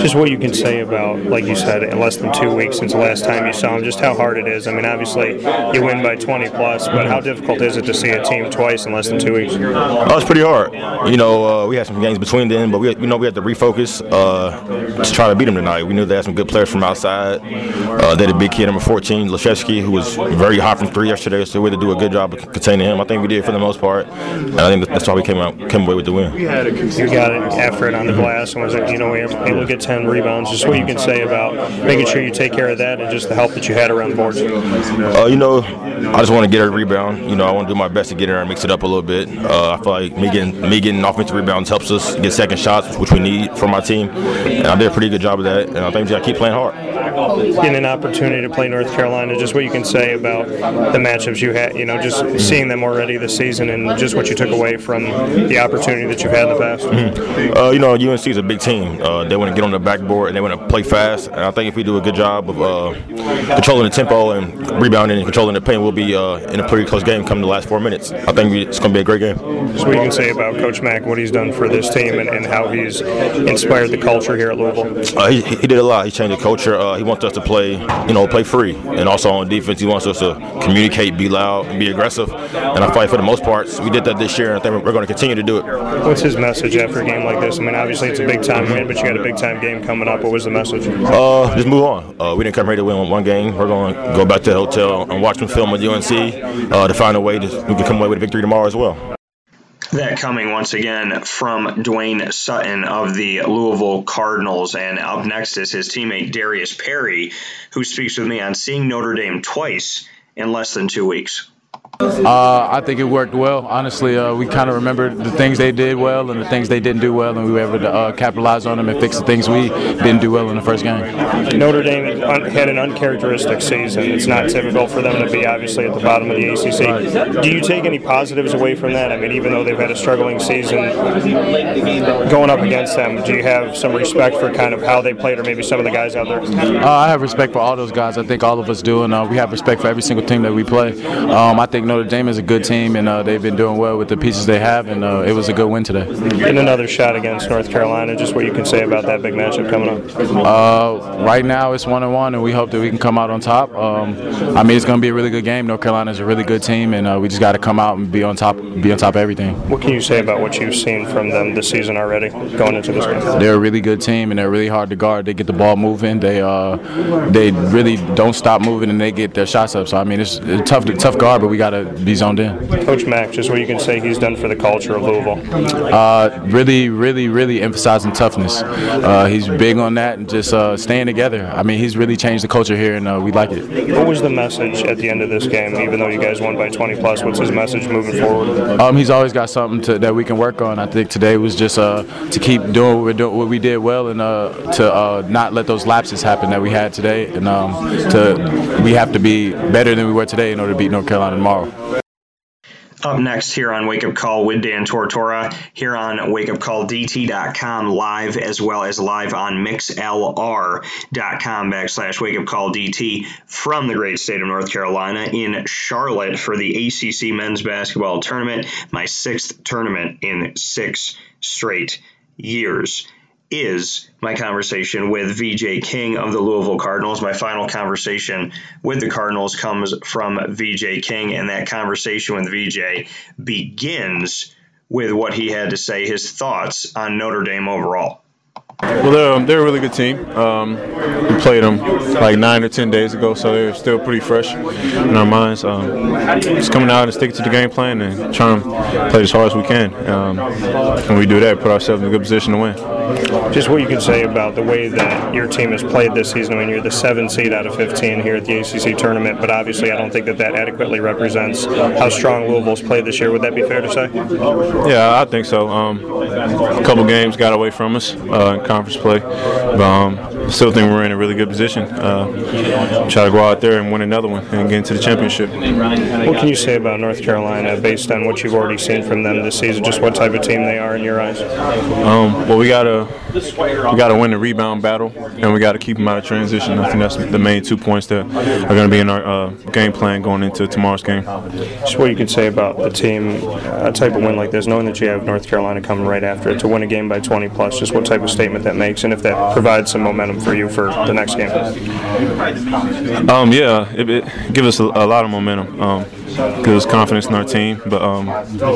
Just what you can say about, like you said, in less than two weeks since the last time you saw him, just how hard it is. I mean, obviously you win by 20 plus, but how difficult is it to see a team twice in less than two weeks? Oh, it's pretty hard. You know, uh, we had some games between then, but we had, you know we had to refocus uh, to try to beat them tonight. We knew they had some good players from outside. Uh, they had a big kid, number 14, Laszewski, who was very hot from three yesterday, so we had to do a good job of containing him. I think we did for the most part, and I think that's why we came out came away with the win. You got an effort on the glass and was you know able to get 10 rebounds. Just what you can say about making sure you take care of that and just the help that you had around the boards. Uh, you know, I just want to get a rebound. You know, I want to do my best to get in there and mix it up a little bit. Uh, I feel like me getting me getting offensive rebounds helps us get second shots, which we need from my team, and I did a pretty good job of that. And I think we got to keep playing hard. Getting an opportunity to play North Carolina, just what you can say about the matchups you had. You know, just seeing them already this season and just what you took away from the opportunity that you've had in the past. Mm-hmm. Uh, you know, UNC is a big team. Uh, they want to get on the backboard and they want to play fast. And I think if we do a good job of uh, controlling the tempo and rebounding and controlling the paint, we'll be uh, in a pretty close game come the last four minutes. I think we, it's going to be a great game. Just what you can say about Coach Mack, what he's done for this team, and, and how he's inspired the culture here at Louisville. Uh, he, he did a lot. He changed the culture. Uh, he wants us to play, you know, play free, and also on defense, he wants us to communicate, be loud, be aggressive. And I fight for the most parts. We did that this year, and I think we're going to continue to do it. What's his message after a game like this? I mean, obviously it's a big time win, but you got a big time game coming up. What was the message? Uh, just move on. Uh, we didn't come here to win one game. We're going to go back to the hotel and watch some film with UNC uh, to find a way to we can come away with a victory tomorrow as well. That coming once again from Dwayne Sutton of the Louisville Cardinals. And up next is his teammate Darius Perry, who speaks with me on seeing Notre Dame twice in less than two weeks. Uh, I think it worked well. Honestly, uh, we kind of remembered the things they did well and the things they didn't do well, and we were able to uh, capitalize on them and fix the things we didn't do well in the first game. Notre Dame had an uncharacteristic season. It's not typical for them to be obviously at the bottom of the ACC. Do you take any positives away from that? I mean, even though they've had a struggling season going up against them, do you have some respect for kind of how they played, or maybe some of the guys out there? Uh, I have respect for all those guys. I think all of us do, and uh, we have respect for every single team that we play. Um, I think Notre Dame is a good team, and uh, they've been doing well with the pieces they have, and uh, it was a good win today. And another shot against North Carolina. Just what you can say about that big matchup coming up. Uh, right now, it's one and one, and we hope that we can come out on top. Um, I mean, it's going to be a really good game. North Carolina is a really good team, and uh, we just got to come out and be on top, be on top of everything. What can you say about what you've seen from them this season already, going into this game? They're a really good team, and they're really hard to guard. They get the ball moving. They uh, they really don't stop moving, and they get their shots up. So I mean, it's a tough, tough guard, but we got to be zoned in. Coach Mack, just what you can say he's done for the culture of Louisville. Uh, really, really, really emphasizing toughness. Uh, he's big on that and just uh, staying together. I mean, he's really changed the culture here, and uh, we like it. What was the message at the end of this game? Even though you guys won by 20 plus, what's his message moving forward? Um, he's always got something to, that we can work on. I think today was just uh, to keep doing what, we're doing, what we did well, and uh, to uh, not let those lapses happen that we had today. And um, to we have to be better than we were today in order to beat North Carolina tomorrow. Up next here on Wake Up Call with Dan Tortora, here on wakeupcalldt.com live as well as live on mixlr.com backslash wakeupcalldt from the great state of North Carolina in Charlotte for the ACC men's basketball tournament, my sixth tournament in six straight years is my conversation with VJ King of the Louisville Cardinals. My final conversation with the Cardinals comes from VJ King, and that conversation with VJ begins with what he had to say, his thoughts on Notre Dame overall. Well, they're, um, they're a really good team. Um, we played them like nine or ten days ago, so they're still pretty fresh in our minds. Um, just coming out and sticking to the game plan and trying to play as hard as we can. Um, and we do that, put ourselves in a good position to win. Just what you can say about the way that your team has played this season. I mean, you're the seven seed out of 15 here at the ACC tournament, but obviously I don't think that that adequately represents how strong Louisville's played this year. Would that be fair to say? Yeah, I think so. Um, a couple games got away from us uh, in conference play, but um, still think we're in a really good position. Uh, try to go out there and win another one and get into the championship. What can you say about North Carolina based on what you've already seen from them this season? Just what type of team they are in your eyes? Um, well, we gotta we gotta win the rebound battle, and we gotta keep them out of transition. I think that's the main two points that are going to be in our uh, game plan going into tomorrow's game. Just what you can say about the team, a type of win like this, knowing that you have North Carolina coming right after it to win a game by 20 plus. Just what type of statement that makes, and if that provides some momentum for you for the next game. Um, yeah, it, it gives us a, a, lot of momentum. Um, gives us confidence in our team, but um,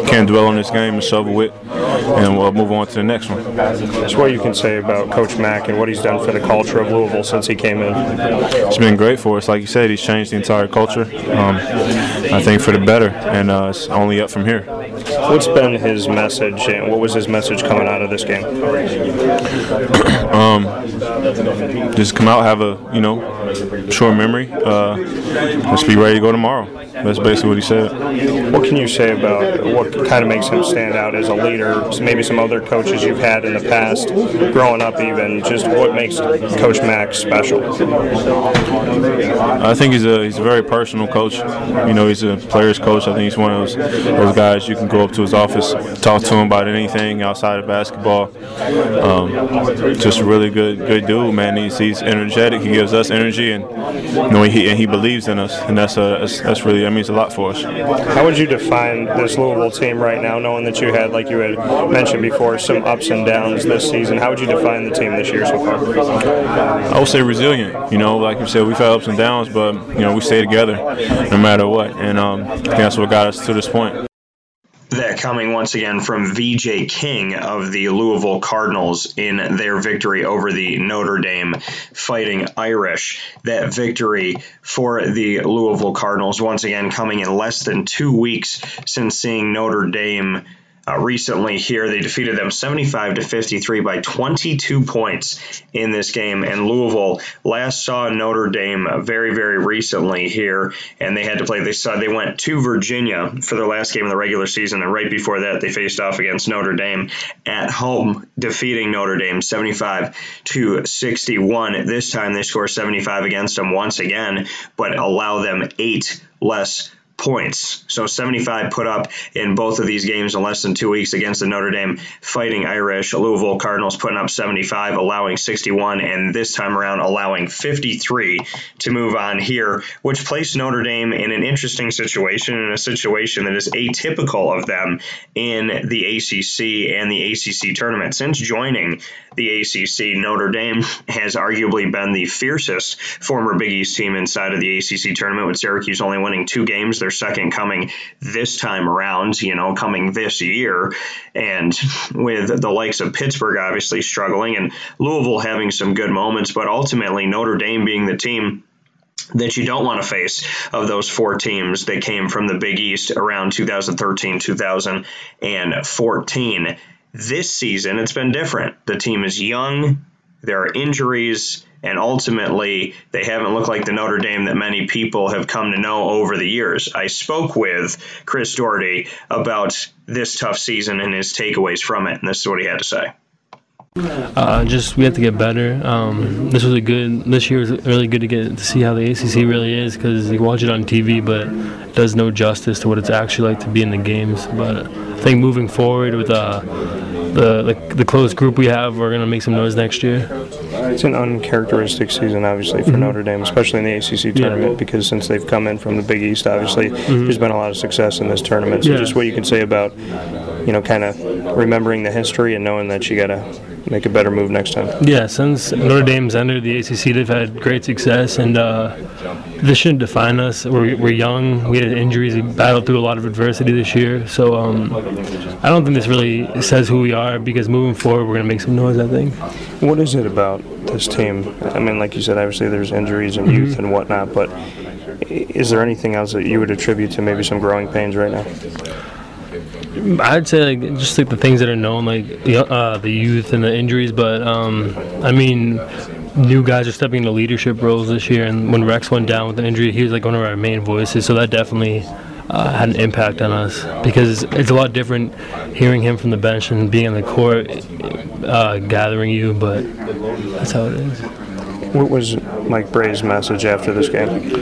can't dwell on this game and shovel it, and we'll move on to the next one. Just what you can say about Coach Mack and what he's done for the culture of Louisville since he came in. It's been great for us. Like you said, he's changed the entire culture. Um, I think for the better, and uh, it's only up from here. What's been his message, and what was his message coming out of this game? um, just come out, have a you know short memory, uh, just be ready to go tomorrow. That's basically what he said. What can you say about what kind of makes him stand out as a leader? Maybe some other coaches you've had in the past, growing up even. Just what makes Coach Mack special? I think he's a he's a very personal coach. You know, he's a player's coach. I think he's one of those those guys you can go up to his office, talk to him about anything outside of basketball. Um, just a really good good dude, man. He's, he's energetic. He gives us energy, and you know, he and he believes in us, and that's a that's, that's really that means a lot for us. How would you define this Louisville team right now, knowing that you had, like you had mentioned before, some ups and downs this season? How would you define the team this year so far? I would say resilient. You know, like you said, we've had ups and downs, but you know, we stay together no matter what, and um, that's what got us to this point. That coming once again from VJ King of the Louisville Cardinals in their victory over the Notre Dame Fighting Irish. That victory for the Louisville Cardinals once again coming in less than two weeks since seeing Notre Dame uh, recently here. They defeated them 75 to 53 by 22 points in this game. And Louisville last saw Notre Dame very, very recently here, and they had to play. They saw they went to Virginia for their last game of the regular season, and right before that, they faced off against Notre Dame at home, defeating Notre Dame 75 to 61. This time, they score 75 against them once again, but allow them eight less points. So 75 put up in both of these games in less than two weeks against the Notre Dame Fighting Irish. Louisville Cardinals putting up 75, allowing 61, and this time around allowing 53 to move on here, which placed Notre Dame in an interesting situation, in a situation that is atypical of them in the ACC and the ACC tournament. Since joining the ACC, Notre Dame has arguably been the fiercest former Big East team inside of the ACC tournament, with Syracuse only winning two games their second coming this time around, you know, coming this year. And with the likes of Pittsburgh obviously struggling and Louisville having some good moments, but ultimately Notre Dame being the team that you don't want to face of those four teams that came from the Big East around 2013, 2014. This season, it's been different. The team is young, there are injuries, and ultimately they haven't looked like the Notre Dame that many people have come to know over the years. I spoke with Chris Doherty about this tough season and his takeaways from it, and this is what he had to say. Uh, just we have to get better. Um, this was a good. This year was really good to get to see how the ACC really is because you watch it on TV, but it does no justice to what it's actually like to be in the games. But I think moving forward with uh, the, the the close group we have, we're gonna make some noise next year. It's an uncharacteristic season, obviously, for Mhm. Notre Dame, especially in the ACC tournament, because since they've come in from the Big East, obviously, there's been a lot of success in this tournament. So, Yeah. just what you can say about, you know, kind of remembering the history and knowing that you got to make a better move next time. Yeah, since Notre Dame's entered the ACC, they've had great success, and uh, this shouldn't define us. We're, we're young. We had injuries. We battled through a lot of adversity this year. So um, I don't think this really says who we are because moving forward, we're going to make some noise, I think. What is it about this team? I mean, like you said, obviously there's injuries and youth and whatnot, but is there anything else that you would attribute to maybe some growing pains right now? I'd say like just like the things that are known, like the uh, the youth and the injuries. But um, I mean, new guys are stepping into leadership roles this year. And when Rex went down with an injury, he was like one of our main voices. So that definitely uh, had an impact on us because it's a lot different hearing him from the bench and being on the court, uh, gathering you. But that's how it is. What was Mike Brey's message after this game?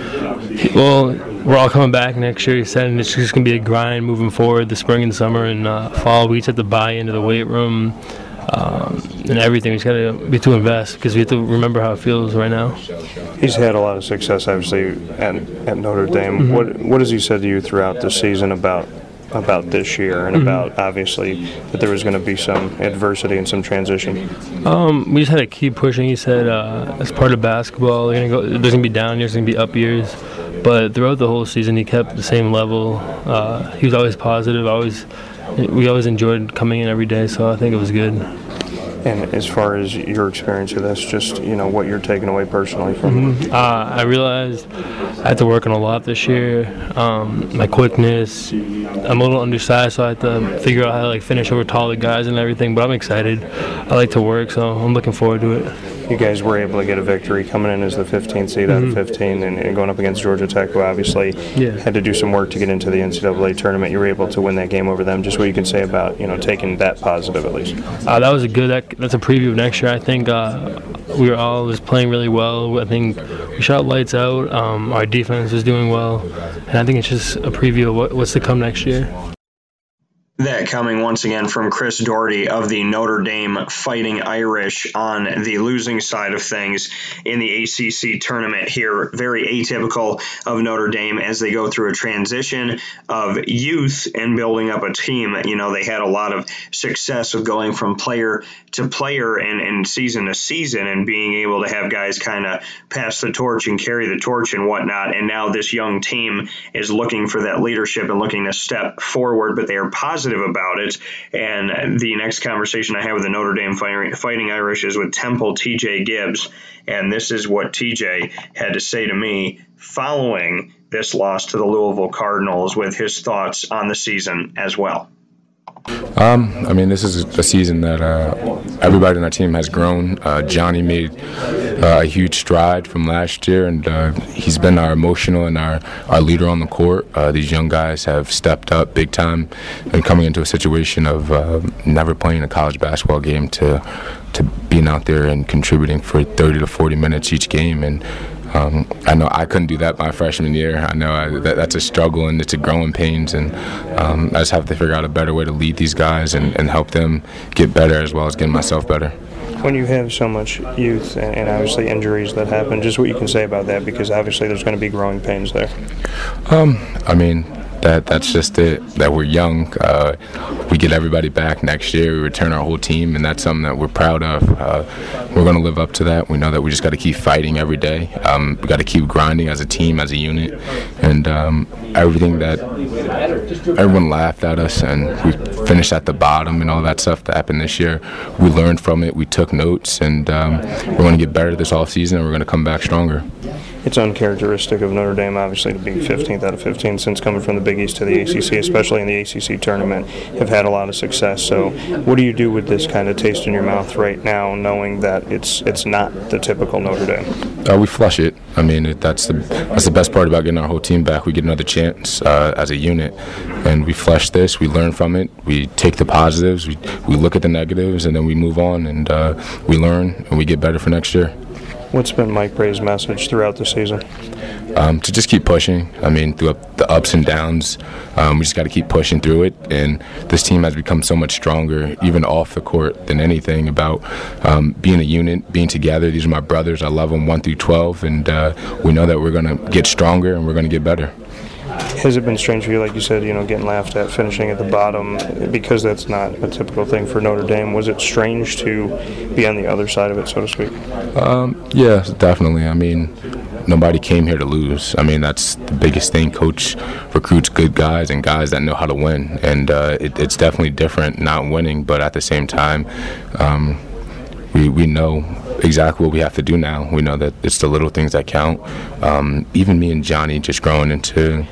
Well, we're all coming back next year. He said and it's just going to be a grind moving forward the spring and summer and uh, fall. We just have to buy into the weight room um, and everything. We just got to be to invest because we have to remember how it feels right now. He's had a lot of success, obviously, at, at Notre Dame. Mhm. What what has he said to you throughout the season about about this year and Mhm. about obviously that there was going to be some adversity and some transition? Um, we just had to keep pushing. He said, uh, as part of basketball, go, there's gonna be down years, there's gonna be up years. But throughout the whole season, he kept the same level. Uh, he was always positive. Always, we always enjoyed coming in every day. So I think it was good. And as far as your experience with this, just you know what you're taking away personally from Mhm. Uh, I realized I had to work on a lot this year. Um, my quickness, I'm a little undersized, so I had to figure out how to like finish over taller guys and everything. But I'm excited. I like to work, so I'm looking forward to it. You guys were able to get a victory coming in as the 15th seed out of Mhm. 15 and, and going up against Georgia Tech, who obviously Yeah. had to do some work to get into the NCAA tournament. You were able to win that game over them. Just what you can say about you know taking that positive at least. Uh, that was a good. That, that's a preview of next year. I think uh, we were all just playing really well. I think we shot lights out. Um, our defense was doing well, and I think it's just a preview of what, what's to come next year. That coming once again from Chris Doherty of the Notre Dame Fighting Irish on the losing side of things in the ACC tournament here. Very atypical of Notre Dame as they go through a transition of youth and building up a team. You know, they had a lot of success of going from player to player and, and season to season and being able to have guys kind of pass the torch and carry the torch and whatnot. And now this young team is looking for that leadership and looking to step forward, but they are positive about it. And the next conversation I have with the Notre Dame Fighting Irish is with Temple TJ Gibbs. And this is what TJ had to say to me following this loss to the Louisville Cardinals with his thoughts on the season as well. Um, I mean, this is a season that uh, everybody on our team has grown. Uh, Johnny made uh, a huge stride from last year, and uh, he's been our emotional and our, our leader on the court. Uh, these young guys have stepped up big time and coming into a situation of uh, never playing a college basketball game to to being out there and contributing for 30 to 40 minutes each game and um, I know I couldn't do that my freshman year. I know I, that, that's a struggle and it's a growing pains, and um, I just have to figure out a better way to lead these guys and, and help them get better as well as getting myself better. When you have so much youth and, and obviously injuries that happen, just what you can say about that, because obviously there's going to be growing pains there. Um, I mean, that that's just it. That we're young. Uh, we get everybody back next year. We return our whole team, and that's something that we're proud of. Uh, we're going to live up to that. We know that we just got to keep fighting every day. Um, we got to keep grinding as a team, as a unit, and um, everything that everyone laughed at us, and we finished at the bottom, and all that stuff that happened this year. We learned from it. We took notes, and um, we're going to get better this off season, and we're going to come back stronger. It's uncharacteristic of Notre Dame, obviously, to be 15th out of 15 since coming from the Big East to the ACC, especially in the ACC tournament, have had a lot of success. So, what do you do with this kind of taste in your mouth right now, knowing that it's it's not the typical Notre Dame? Uh, we flush it. I mean, it, that's the that's the best part about getting our whole team back. We get another chance uh, as a unit, and we flush this. We learn from it. We take the positives. We we look at the negatives, and then we move on and uh, we learn and we get better for next year. What's been Mike Brey's message throughout the season? Um, to just keep pushing. I mean, through the ups and downs, um, we just got to keep pushing through it. And this team has become so much stronger, even off the court, than anything about um, being a unit, being together. These are my brothers. I love them 1 through 12. And uh, we know that we're going to get stronger and we're going to get better. Has it been strange for you, like you said, you know, getting laughed at, finishing at the bottom, because that's not a typical thing for Notre Dame? Was it strange to be on the other side of it, so to speak? Um, yeah, definitely. I mean, nobody came here to lose. I mean, that's the biggest thing. Coach recruits good guys and guys that know how to win, and uh, it, it's definitely different not winning, but at the same time, um, we, we know exactly what we have to do now. We know that it's the little things that count. Um, even me and Johnny just growing into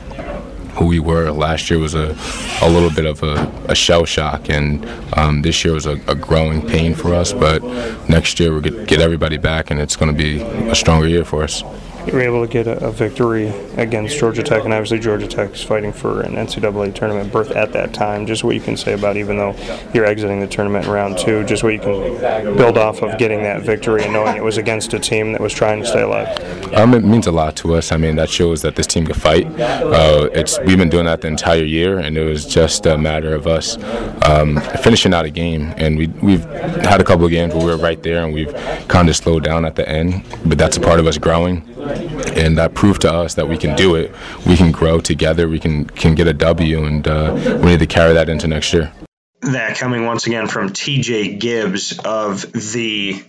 who we were last year was a, a little bit of a, a shell shock, and um, this year was a, a, growing pain for us. But next year we'll get, get everybody back, and it's going to be a stronger year for us you were able to get a, a, victory against Georgia Tech, and obviously Georgia Tech is fighting for an NCAA tournament berth at that time. Just what you can say about, even though you're exiting the tournament in round two, just what you can build off of getting that victory and knowing it was against a team that was trying to stay alive. Um, it means a lot to us. I mean, that shows that this team can fight. Uh, it's we've been doing that the entire year, and it was just a matter of us um, finishing out a game. And we we've had a couple of games where we were right there, and we've kind of slowed down at the end. But that's a part of us growing and that proved to us that we can do it. We can grow together. We can can get a W, and uh, we need to carry that into next year. That coming once again from TJ Gibbs of the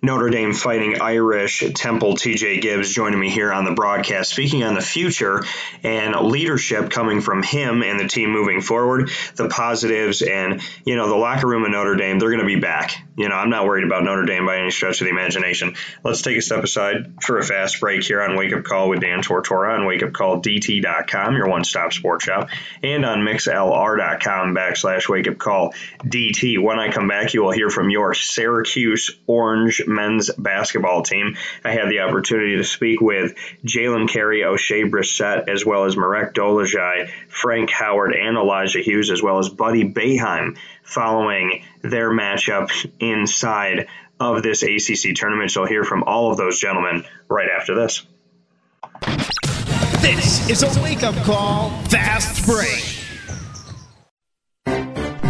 Notre Dame Fighting Irish Temple TJ Gibbs joining me here on the broadcast, speaking on the future and leadership coming from him and the team moving forward, the positives, and you know the locker room of Notre Dame. They're going to be back. You know, I'm not worried about Notre Dame by any stretch of the imagination. Let's take a step aside for a fast break here on Wake Up Call with Dan Tortora on Wake Up Call wakeupcalldt.com, your one-stop sports shop, and on mixlr.com backslash Wake Up Call DT. When I come back, you will hear from your Syracuse Orange men's basketball team. I had the opportunity to speak with Jalen Carey, Oshae Brissett, as well as Marek Dolezaj, Frank Howard, and Elijah Hughes, as well as Buddy Boeheim following their matchup inside of this ACC tournament. So I'll hear from all of those gentlemen right after this. This is a wake up call, fast break.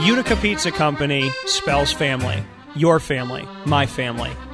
Utica Pizza Company spells family. Your family, my family,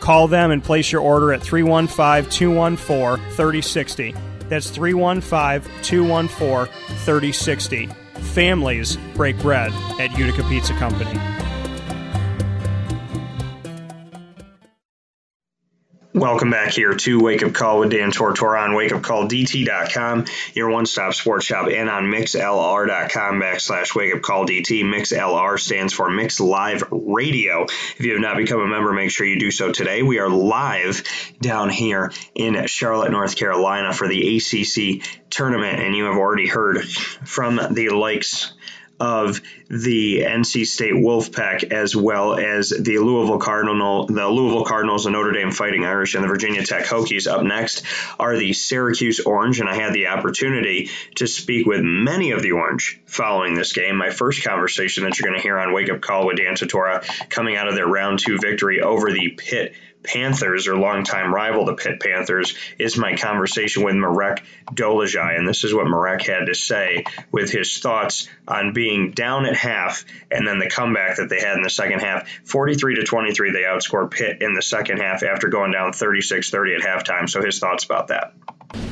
Call them and place your order at 315 214 3060. That's 315 214 3060. Families break bread at Utica Pizza Company. Welcome back here to Wake Up Call with Dan Tortora on wakeupcalldt.com, your one-stop sports shop, and on mixlr.com backslash wakeupcalldt. MixLR stands for Mix Live Radio. If you have not become a member, make sure you do so today. We are live down here in Charlotte, North Carolina for the ACC tournament, and you have already heard from the likes of the NC State Wolfpack as well as the Louisville Cardinal, the Louisville Cardinals, the Notre Dame Fighting Irish, and the Virginia Tech Hokies. Up next are the Syracuse Orange, and I had the opportunity to speak with many of the Orange following this game. My first conversation that you're going to hear on Wake Up Call with Dan Tortora coming out of their round two victory over the Pitt Panthers, or longtime rival, the Pitt Panthers, is my conversation with Marek Dolezaj. And this is what Marek had to say with his thoughts on being down at half and then the comeback that they had in the second half. 43 to 23, they outscored Pitt in the second half after going down 36 30 at halftime. So his thoughts about that.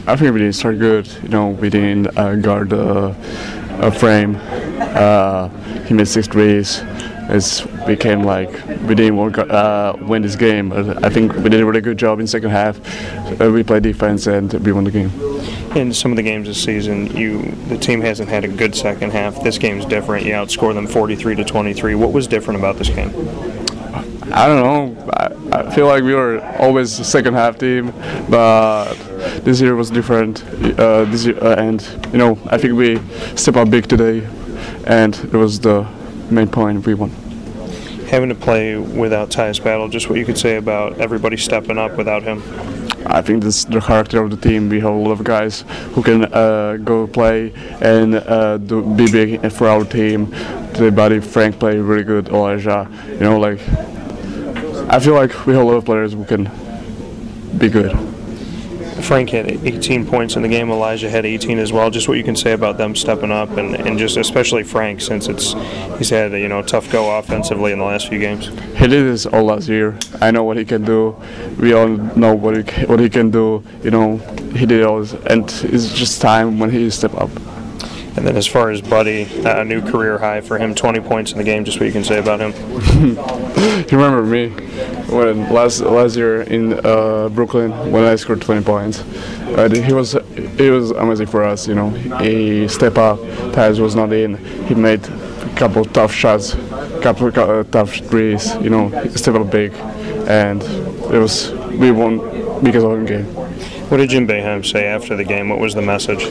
I think we didn't start good. You know, we didn't uh, guard uh, frame. Uh, he made six threes. It became like we didn't to uh, win this game, but I think we did a really good job in second half. Uh, we played defense and we won the game. In some of the games this season, you the team hasn't had a good second half. This game's different. You outscore them 43 to 23. What was different about this game? I don't know. I, I feel like we were always a second half team, but this year was different. Uh, this year, uh, and you know, I think we step up big today, and it was the main point we won. Having to play without Tyus Battle, just what you could say about everybody stepping up without him. I think this is the character of the team. We have a lot of guys who can uh, go play and uh, do, be big for our team. Today, buddy Frank played really good. Elijah, you know, like I feel like we have a lot of players who can be good. Frank had 18 points in the game. Elijah had 18 as well. Just what you can say about them stepping up, and, and just especially Frank, since it's he's had a, you know tough go offensively in the last few games. He did this all last year. I know what he can do. We all know what he what he can do. You know, he did all this, and it's just time when he step up. And then as far as Buddy, a new career high for him, 20 points in the game. Just what you can say about him. you remember me when last last year in uh, Brooklyn when I scored 20 points. Uh, he was he was amazing for us. You know, he step up. Taz was not in. He made a couple tough shots, couple uh, tough threes. You know, step up big, and it was we won because of him game. What did Jim Boeheim say after the game? What was the message?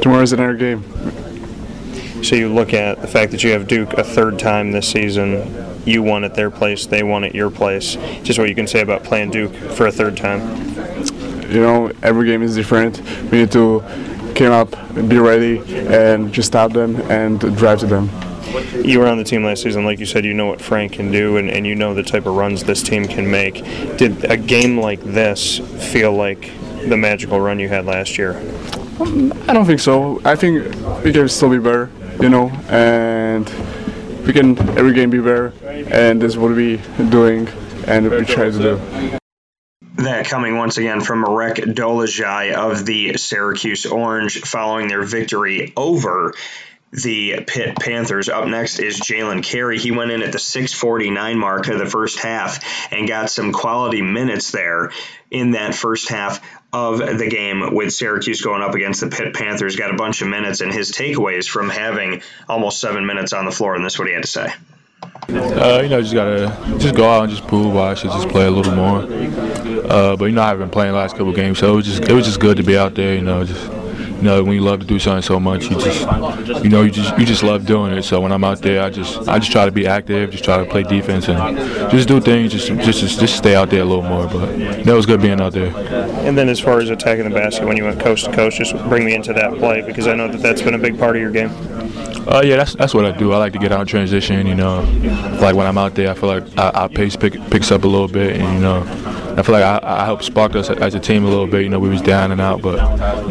Tomorrow's another game. So you look at the fact that you have Duke a third time this season. You won at their place, they won at your place. Just what you can say about playing Duke for a third time. You know, every game is different. We need to come up, be ready, and just stop them and drive to them. You were on the team last season, like you said, you know what Frank can do and, and you know the type of runs this team can make. Did a game like this feel like the magical run you had last year? Mm, I don't think so. I think we can still be better, you know, and we can every game be better, and this is what we doing and we try to do. That coming once again from Marek Dolezaj of the Syracuse Orange following their victory over the Pitt Panthers. Up next is Jalen Carey. He went in at the 649 mark of the first half and got some quality minutes there in that first half of the game with Syracuse going up against the Pitt Panthers. Got a bunch of minutes and his takeaways from having almost seven minutes on the floor, and this is what he had to say. Uh, you know, just gotta just go out and just prove why I should just play a little more. Uh, but you know, I haven't been playing the last couple games, so it was just it was just good to be out there. You know, just you know, when you love to do something so much, you just you know you just you just love doing it. So when I'm out there, I just I just try to be active, just try to play defense and just do things, just just just, just stay out there a little more. But know, was good being out there. And then as far as attacking the basket, when you went coast to coast, just bring me into that play because I know that that's been a big part of your game. Uh, yeah, that's that's what I do. I like to get out in transition. You know, like when I'm out there, I feel like our pace pick, picks up a little bit, and you know, I feel like I, I helped spark us as a team a little bit. You know, we was down and out, but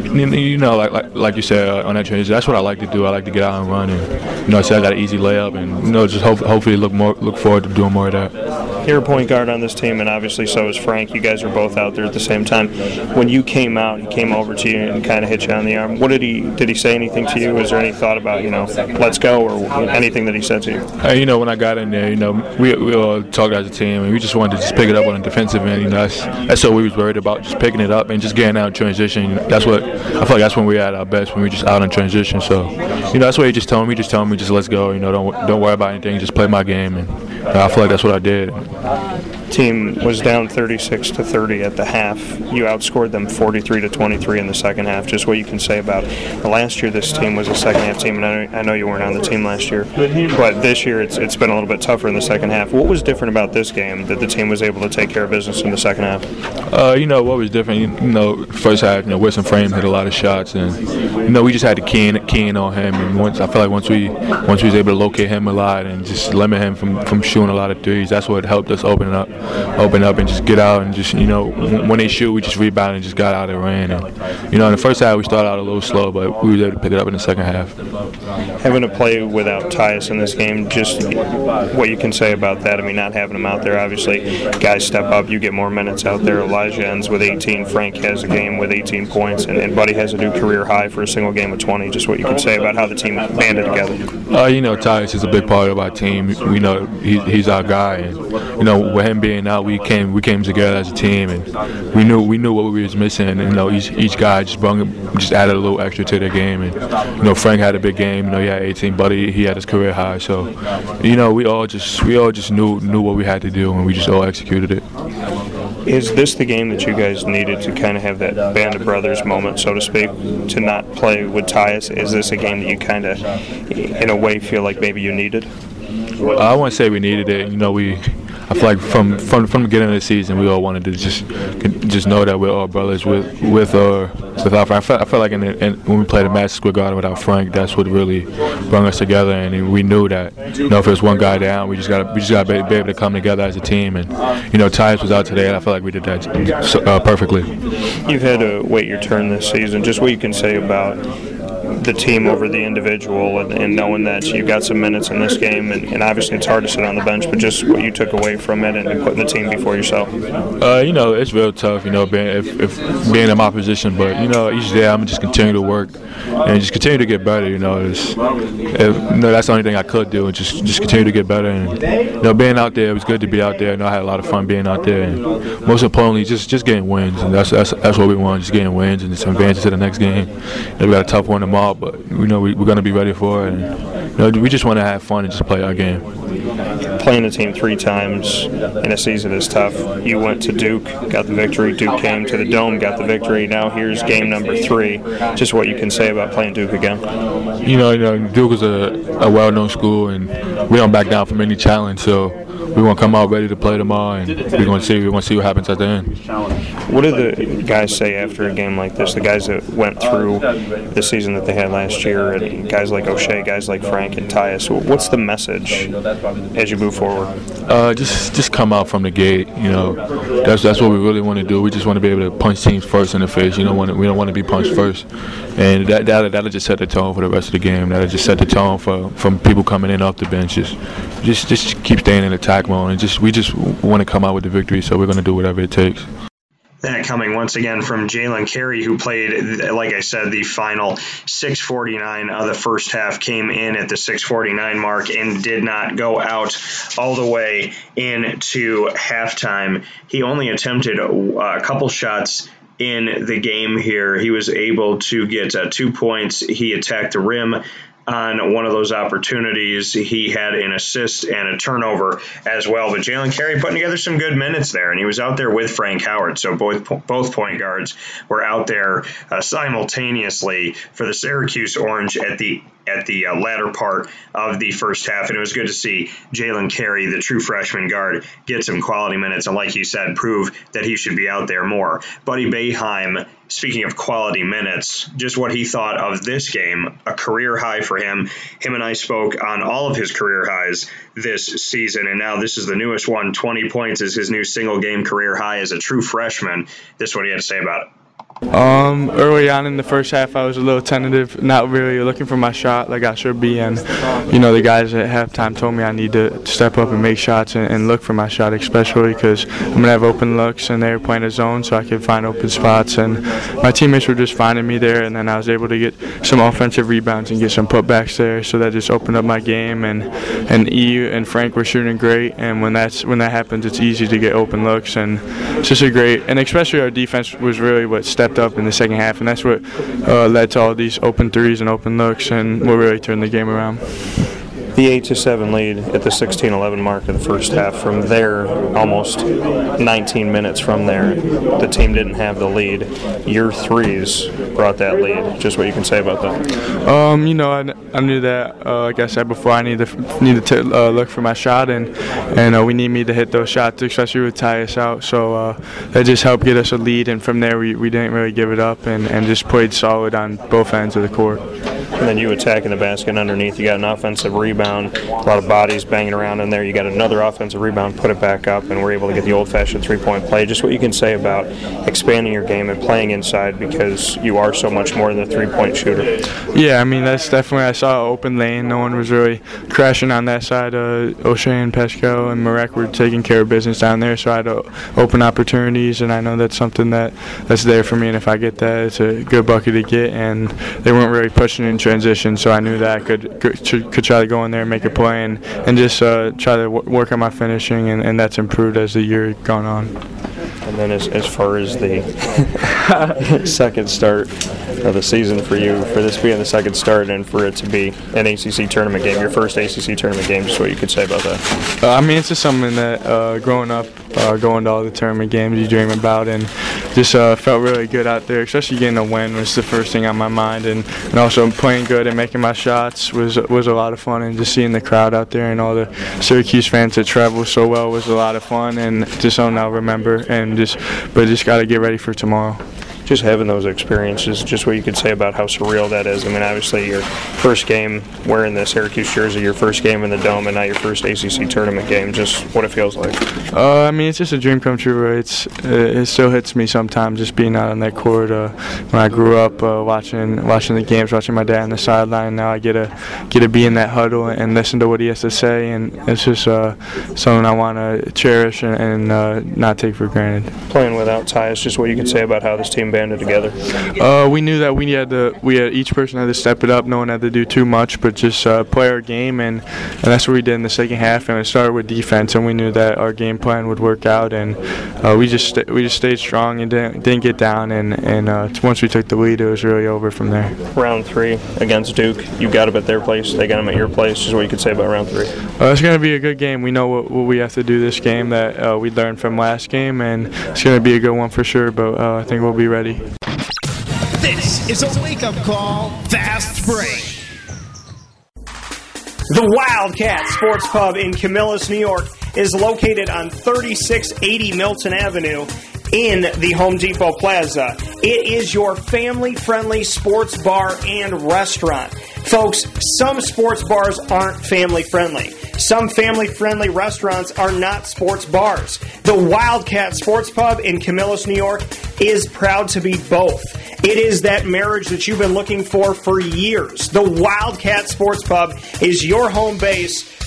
you know, like like, like you said uh, on that transition, that's what I like to do. I like to get out and run, and you know, so I got an easy layup, and you know, just hope, hopefully look more look forward to doing more of that. You're a point guard on this team, and obviously so is Frank. You guys are both out there at the same time. When you came out, he came over to you and kind of hit you on the arm. What did he did he say anything to you? Was there any thought about you know, let's go, or anything that he said to you? You know, when I got in there, you know, we we all talked as a team, and we just wanted to just pick it up on the defensive end. You know, that's that's what we was worried about, just picking it up and just getting out in transition. That's what I feel like that's when we're at our best when we're just out in transition. So, you know, that's what he just told me. Just told me, just let's go. You know, don't don't worry about anything. Just play my game, and I feel like that's what I did. Team was down 36 to 30 at the half. You outscored them 43 to 23 in the second half. Just what you can say about last year. This team was a second half team, and I know, I know you weren't on the team last year, but this year it's it's been a little bit tougher in the second half. What was different about this game that the team was able to take care of business in the second half? Uh, you know what was different? You, know, first half, you know, Wilson Frame hit a lot of shots, and you know we just had to key in, key in on him. And once I feel like once we once we was able to locate him a lot and just limit him from, from shooting a lot of threes, that's what helped us open up, open up, and just get out and just you know when they shoot, we just rebound and just got out and ran. And you know, in the first half we started out a little slow, but we were able to pick it up in the second half. Having to play without Tyus in this game, just what you can say about that. I mean, not having him out there, obviously, guys step up, you get more minutes out there. Elijah ends with 18. Frank has a game with 18 points, and, and Buddy has a new career high for a single game with 20. Just what you can say about how the team banded together. Uh, you know, Tyus is a big part of our team. We know he, he's our guy, and you know, with him being out, we came we came together as a team, and we knew we knew what we was missing. And you know, each, each guy just brought just added a little extra to their game. And you know, Frank had a big game. You know, he had 18. Buddy, he had his career high. So, you know, we all just we all just knew knew what we had to do, and we just all executed it. Is this the game that you guys needed to kind of have that band of brothers moment, so to speak, to not play with Tyus? Is this a game that you kind of, in a way, feel like maybe you needed? I wouldn't say we needed it. You know, we. I feel like from from from the beginning of the season, we all wanted to just just know that we're all brothers with with or without Frank. I felt, I felt like in, the, in when we played a Madison Square Garden without Frank, that's what really brought us together. And we knew that you know if there's one guy down, we just got we just got to be, able to come together as a team. And you know, Tyus was out today, and I feel like we did that uh, perfectly. You've had to wait your turn this season. Just what you can say about the team over the individual and, and, knowing that you got some minutes in this game and, and, obviously it's hard to sit on the bench but just what you took away from it and, putting the team before yourself. Uh, you know it's real tough you know being if, if, being in my position but you know each day I'm just continue to work and just continue to get better you know it's, if, you know that's the only thing I could do and just just continue to get better and you know being out there it was good to be out there. You know I had a lot of fun being out there and most importantly just just getting wins and that's that's, that's what we want just getting wins and just advancing to the next game. You know, we got a tough one tomorrow but you know we, we're going to be ready for it. And, you know, we just want to have fun and just play our game. Playing the team three times in a season is tough. You went to Duke, got the victory. Duke came to the Dome, got the victory. Now here's game number three. Just what you can say about playing Duke again. You know, you know Duke is a, a well-known school, and we don't back down from any challenge. So we want to come out ready to play tomorrow, and we're going to see we're going to see what happens at the end. What do the guys say after a game like this? The guys that went through the season that they had last year, and guys like Oshae, guys like Frank and Tyus. What's the message as you move forward? Uh, just just come out from the gate. You know, that's that's what we really want to do. We just want to be able to punch teams first in the face. You know, want we don't want to be punched first, and that that that'll just set the tone for the rest of the game. That'll just set the tone for from people coming in off the benches. Just just just keep staying in attack mode, and just we just want to come out with the victory. So we're going to do whatever it takes. That coming once again from Jalen Carey, who played, like I said, the final 649 of the first half, came in at the 649 mark and did not go out all the way into halftime. He only attempted a couple shots in the game here. He was able to get uh, two points. He attacked the rim on one of those opportunities. He had an assist and a turnover as well. But Jalen Carey putting together some good minutes there, and he was out there with Frank Howard. So both both point guards were out there uh, simultaneously for the Syracuse Orange at the at the uh, latter part of the first half, and it was good to see Jalen Carey, the true freshman guard, get some quality minutes, and like you said, prove that he should be out there more. Buddy Boeheim speaking of quality minutes, just what he thought of this game, a career high for him. Him and I spoke on all of his career highs this season, and now this is the newest one. 20 points is his new single game career high as a true freshman. This is what he had to say about it. Um, early on in the first half, I was a little tentative, not really looking for my shot like I should be. And, you know, the guys at halftime told me I need to step up and make shots and, and look for my shot, especially because I'm going to have open looks and they were playing a zone so I could find open spots. And my teammates were just finding me there. And then I was able to get some offensive rebounds and get some putbacks there. So that just opened up my game. And, and E and Frank were shooting great. And when, that's, when that happens, it's easy to get open looks. And it's just a great, and especially our defense was really what stepped up in the second half, and that's what uh, led to all these open threes and open looks, and what really turned the game around. The 8 to 7 lead at the 16 11 mark of the first half. From there, almost 19 minutes from there, the team didn't have the lead. Your threes brought that lead. Just what you can say about that. Um, you know, I, I knew that. Uh, like I said before, I needed to need to uh, look for my shot, and and uh, we need me to hit those shots, especially with Tyus out. So uh, that just helped get us a lead, and from there we, we didn't really give it up, and, and just played solid on both ends of the court. And then you attacking the basket underneath. You got an offensive rebound, a lot of bodies banging around in there. You got another offensive rebound, put it back up, and we're able to get the old-fashioned three-point play. Just what you can say about expanding your game and playing inside because you are so much more than a three-point shooter. Yeah, I mean that's definitely. I saw an open lane. No one was really crashing on that side. Uh, Oshae and Paschal and Marek were taking care of business down there, so I had open opportunities, and I know that's something that that's there for me. And if I get that, it's a good bucket to get. And they weren't really pushing in transition, so I knew that I could, could try to go in there and make a play and and just uh, try to w- work on my finishing, and, and that's improved as the year gone on. And then as, as far as the second start of the season for you, for this being the second start and for it to be an ACC tournament game, your first ACC tournament game, just what you could say about that. Uh, I mean, it's just something that uh, growing up, uh, going to all the tournament games you dream about, and just uh, felt really good out there. Especially getting a win was the first thing on my mind, and, and also playing good and making my shots was was a lot of fun. And just seeing the crowd out there and all the Syracuse fans that travel so well was a lot of fun, and just something I'll remember. And just, but just got to get ready for tomorrow just having those experiences, just what you could say about how surreal that is. I mean, obviously, your first game wearing the Syracuse jersey, your first game in the Dome, and now your first ACC tournament game, just what it feels like. Uh, I mean, it's just a dream come true. It's it still hits me sometimes just being out on that court. Uh, when I grew up uh, watching watching the games, watching my dad on the sideline, now I get to get to be in that huddle and listen to what he has to say, and it's just uh, something I want to cherish and, and uh, not take for granted. Playing without Tyus, just what you could say about how this team banded together. Uh, we knew that we had to. We had each person had to step it up. No one had to do too much, but just uh, play our game, and, and that's what we did in the second half. And it started with defense, and we knew that our game plan would work out, and uh, we just st- we just stayed strong and didn't, didn't get down. And and uh, once we took the lead, it was really over from there. Round three against Duke, you got them at their place. They got them at your place. Is what you could say about round three. Uh, it's going to be a good game. We know what, what we have to do this game that uh, we learned from last game, and it's going to be a good one for sure. But uh, I think we'll be ready. This is a wake up call, fast break. The Wildcat Sports Pub in Camillus, New York is located on 3680 Milton Avenue in the Home Depot Plaza. It is your family friendly sports bar and restaurant. Folks, some sports bars aren't family friendly. Some family friendly restaurants are not sports bars. The Wildcat Sports Pub in Camillus, New York is proud to be both. It is that marriage that you've been looking for for years. The Wildcat Sports Pub is your home base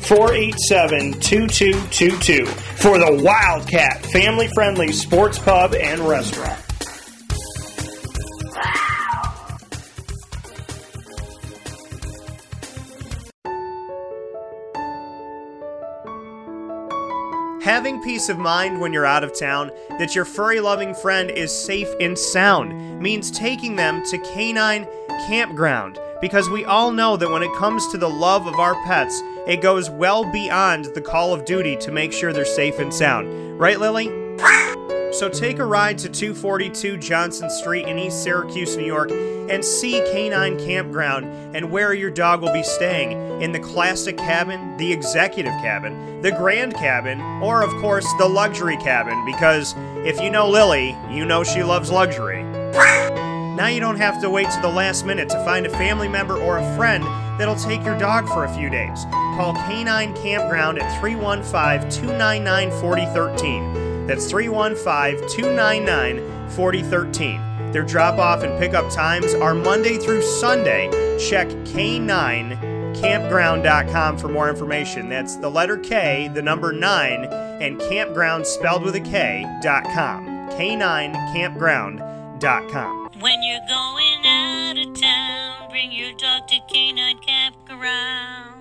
487 2222 for the Wildcat family friendly sports pub and restaurant. Having peace of mind when you're out of town that your furry loving friend is safe and sound means taking them to Canine Campground because we all know that when it comes to the love of our pets, it goes well beyond the call of duty to make sure they're safe and sound. Right, Lily? So take a ride to 242 Johnson Street in East Syracuse, New York, and see Canine Campground and where your dog will be staying in the classic cabin, the executive cabin, the grand cabin, or of course the luxury cabin, because if you know Lily, you know she loves luxury. Now you don't have to wait to the last minute to find a family member or a friend that'll take your dog for a few days. Call Canine Campground at 315 299 4013. That's 315 299 4013. Their drop off and pickup times are Monday through Sunday. Check K9campground.com for more information. That's the letter K, the number 9, and campground spelled with a K.com. K9campground.com. When you're going out of town, bring your dog to Canine Campground.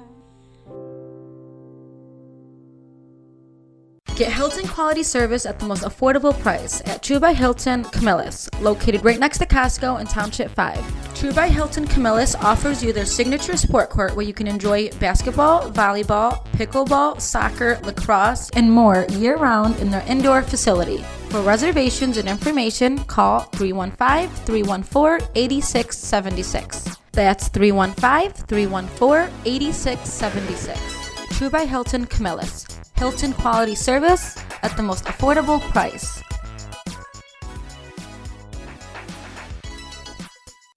Get Hilton quality service at the most affordable price at True by Hilton Camillus, located right next to Costco in Township 5. True by Hilton Camillus offers you their signature sport court where you can enjoy basketball, volleyball, pickleball, soccer, lacrosse, and more year round in their indoor facility. For reservations and information, call 315 314 8676. That's 315 314 8676. True by Hilton Camillus. Hilton quality service at the most affordable price.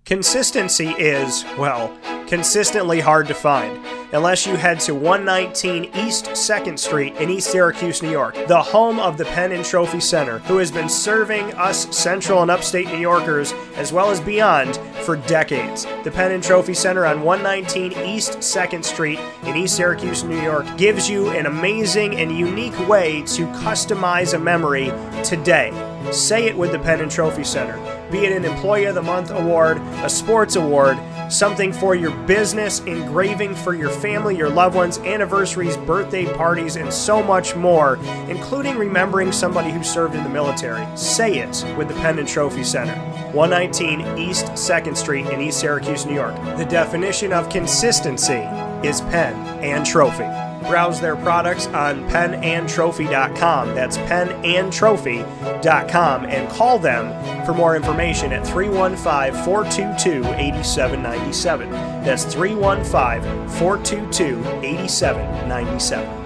Consistency is, well, consistently hard to find unless you head to 119 East 2nd Street in East Syracuse, New York, the home of the Pen and Trophy Center, who has been serving us central and upstate New Yorkers as well as beyond for decades. The Pen and Trophy Center on 119 East 2nd Street in East Syracuse, New York gives you an amazing and unique way to customize a memory today. Say it with the Pen and Trophy Center. Be it an Employee of the Month award, a sports award, something for your business, engraving for your family, your loved ones, anniversaries, birthday parties, and so much more, including remembering somebody who served in the military. Say it with the Pen and Trophy Center. 119 East 2nd Street in East Syracuse, New York. The definition of consistency is pen and trophy. Browse their products on penandtrophy.com. That's penandtrophy.com and call them for more information at 315 422 8797. That's 315 422 8797.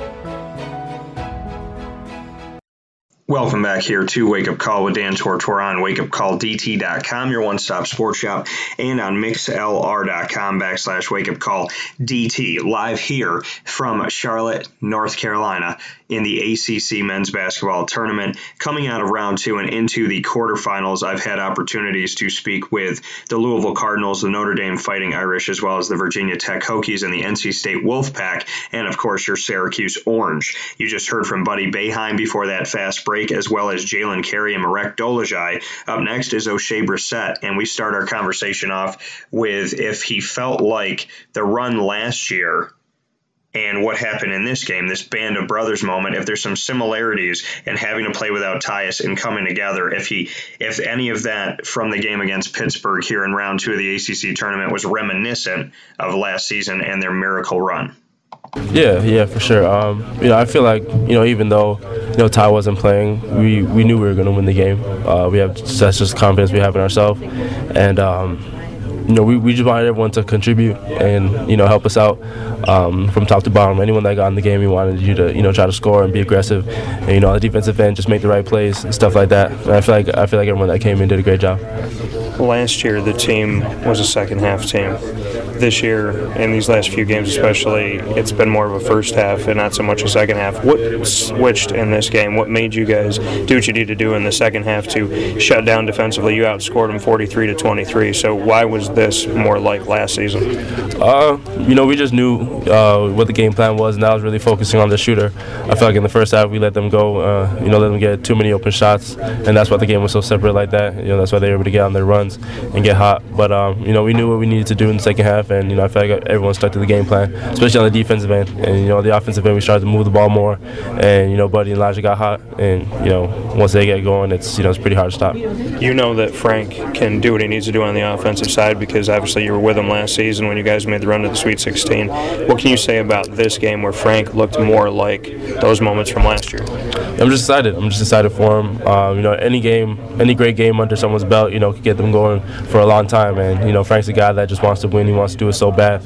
Welcome back here to Wake Up Call with Dan Tortora on wakeupcalldt.com, your one-stop sports shop, and on mixlr.com backslash wakeupcalldt. Live here from Charlotte, North Carolina in the ACC men's basketball tournament. Coming out of round two and into the quarterfinals, I've had opportunities to speak with the Louisville Cardinals, the Notre Dame Fighting Irish, as well as the Virginia Tech Hokies and the NC State Wolfpack, and of course your Syracuse Orange. You just heard from Buddy Boeheim before that fast break, as well as Jalen Carey and Marek Dolezaj. Up next is Oshae Brissett, and we start our conversation off with if he felt like the run last year and what happened in this game, this band of brothers moment, if there's some similarities in having to play without Tyus and coming together, if he if any of that from the game against Pittsburgh here in round two of the ACC tournament was reminiscent of last season and their miracle run. Yeah, yeah, for sure. Um, you know, I feel like you know, even though you know Ty wasn't playing, we, we knew we were going to win the game. Uh, we have that's just confidence we have in ourselves, and um, you know, we, we just wanted everyone to contribute and you know help us out um, from top to bottom. Anyone that got in the game, we wanted you to you know try to score and be aggressive. And you know, on the defensive end, just make the right plays and stuff like that. And I feel like I feel like everyone that came in did a great job. Last year, the team was a second half team. This year, in these last few games especially, it's been more of a first half and not so much a second half. What switched in this game? What made you guys do what you need to do in the second half to shut down defensively? You outscored them 43 to 23. So why was this more like last season? Uh, you know, we just knew uh, what the game plan was, and I was really focusing on the shooter. I felt like in the first half we let them go, uh, you know, let them get too many open shots, and that's why the game was so separate like that. You know, that's why they were able to get on their runs and get hot. But um, you know, we knew what we needed to do in the second half, and you know, I felt like everyone stuck to the game plan, especially on the defensive end. And you know, the offensive end we started to move the ball more, and you know, Buddy and Elijah got hot, and you know, once they get going, it's you know, it's pretty hard to stop. You know that Frank can do what he needs to do on the offensive side because obviously you were with him last season when you guys made the run to the Sweet 16. What can you say about this game where Frank looked more like those moments from last year? I'm just excited. I'm just excited for him. Um, you know, any game, any great game under someone's belt, you know, could get them going for a long time. And you know, Frank's a guy that just wants to win. He wants to do it so bad.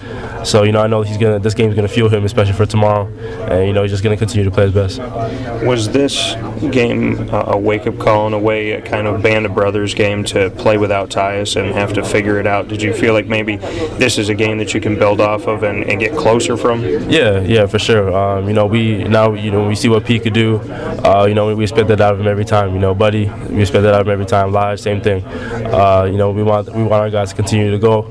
So you know, I know he's gonna. This game's gonna fuel him, especially for tomorrow. And you know, he's just gonna continue to play his best. Was this game uh, a wake up call in a way, a kind of band of brothers game to play without Tyus and have to figure it out? Did you feel like maybe this is a game that you can build off of and, and get closer from? Yeah, yeah, for sure. Um, you know, we now you know we see what Pete could do. Uh, you know, we, we expect that out of him every time. You know, Buddy, we expect that out of him every time. Live, same thing. Uh, you know, we want we want our guys to continue to go,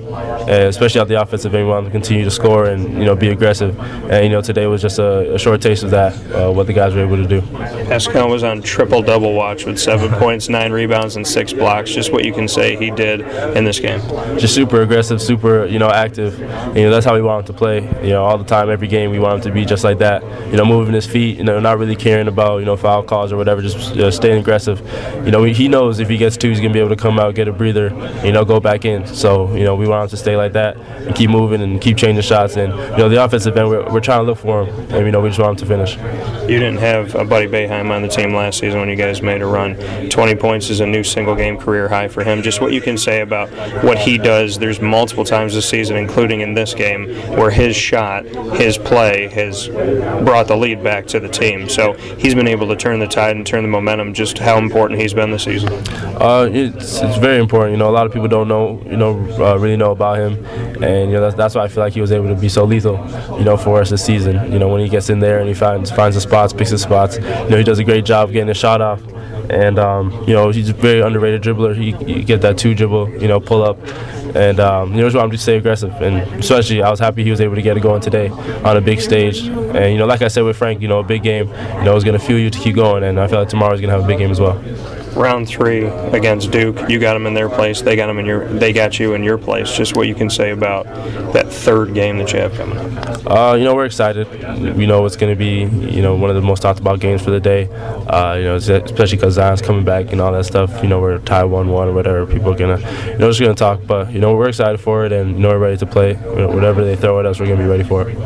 and especially at the offensive end, we want them to continue to score and you know be aggressive. And you know, today was just a, a short taste of that. Uh, what the guys were able to do. Paschal was on triple double watch with seven points, nine rebounds, and six blocks. Just what you can say he did in this game. Just super aggressive, super you know active. And, you know, that's how we want him to play. You know, all the time, every game, we want him to be just like that. You know, moving his feet. You know, not really caring about you know foul calls or whatever. Just you know, staying aggressive. You know, he knows if he gets two, he's gonna be able to come out, get a breather. You know, go back in. So you know, we want him to stay like that and keep moving and keep changing shots. And you know, the offensive end, we're, we're trying to look for him, and you know, we just want him to finish. You didn't have a Buddy Boeheim on the team last season when you guys made a run. 20 points is a new single game career high for him. Just what you can say about what he does. There's multiple times this season, including in this game, where his shot, his play has brought the lead back to the team. So he's been able to turn the tide and turn the momentum. Just how important he's been this season. Uh, it's, it's very important. You know, a lot of people don't know, you know, uh, really know about him, and you know that's, that's why I feel like he was able to be so lethal, you know, for us this season. You know, when he gets in there and he finds finds the spots, picks the spots. You know, he does a great job getting his shot off, and um, you know he's a very underrated dribbler. He, he get that two dribble, you know, pull up, and um, you know just want him to stay aggressive. And especially, I was happy he was able to get it going today on a big stage. And you know, like I said with Frank, you know, a big game, you know, is going to fuel you to keep going. And I feel like tomorrow is going to have a big game as well round three against Duke, you got them in their place. They got them in your. They got you in your place. Just what you can say about that third game that you have coming up. Uh, you know, we're excited. We know it's going to be, you know, one of the most talked about games for the day. Uh, you know, especially because Zion's coming back and all that stuff. You know, we're tied one-one or whatever. People are gonna, you know, just gonna talk. But you know, we're excited for it, and you know, we're ready to play. Whatever they throw at us, we're gonna be ready for it.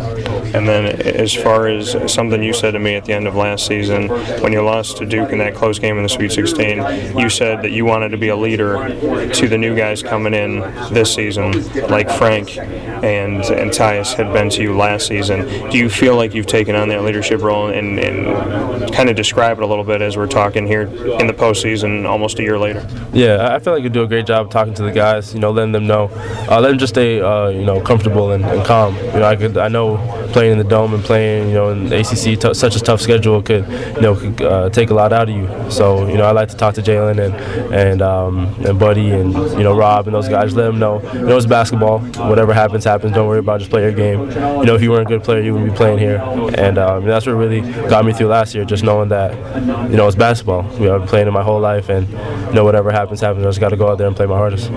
And then, as far as something you said to me at the end of last season, when you lost to Duke in that close game in the Sweet 16, you said that you wanted to be a leader to the new guys coming in this season, like Frank and and Tyus had been to you last season. Do you feel like you've taken on that leadership role and, and kind of describe it a little bit as we're talking here in the postseason, almost a year later? Yeah, I feel like you do a great job talking to the guys. You know, letting them know, uh, let them just stay, uh, you know, comfortable and, and calm. You know, I could, I know playing in the dome and playing, you know, in ACC, t- such a tough schedule could, you know, could, uh, take a lot out of you. So, you know, I like to talk to Jalen and and um, and Buddy and you know Rob and those guys. Let them know, you know, it's basketball. Whatever happens, happens. Don't worry about it. Just play your game. You know, if you weren't a good player, you wouldn't be playing here. And um, that's what really got me through last year. Just knowing that, you know, it's basketball. You know, I've been playing it my whole life, and you know, whatever happens, happens. I just got to go out there and play my hardest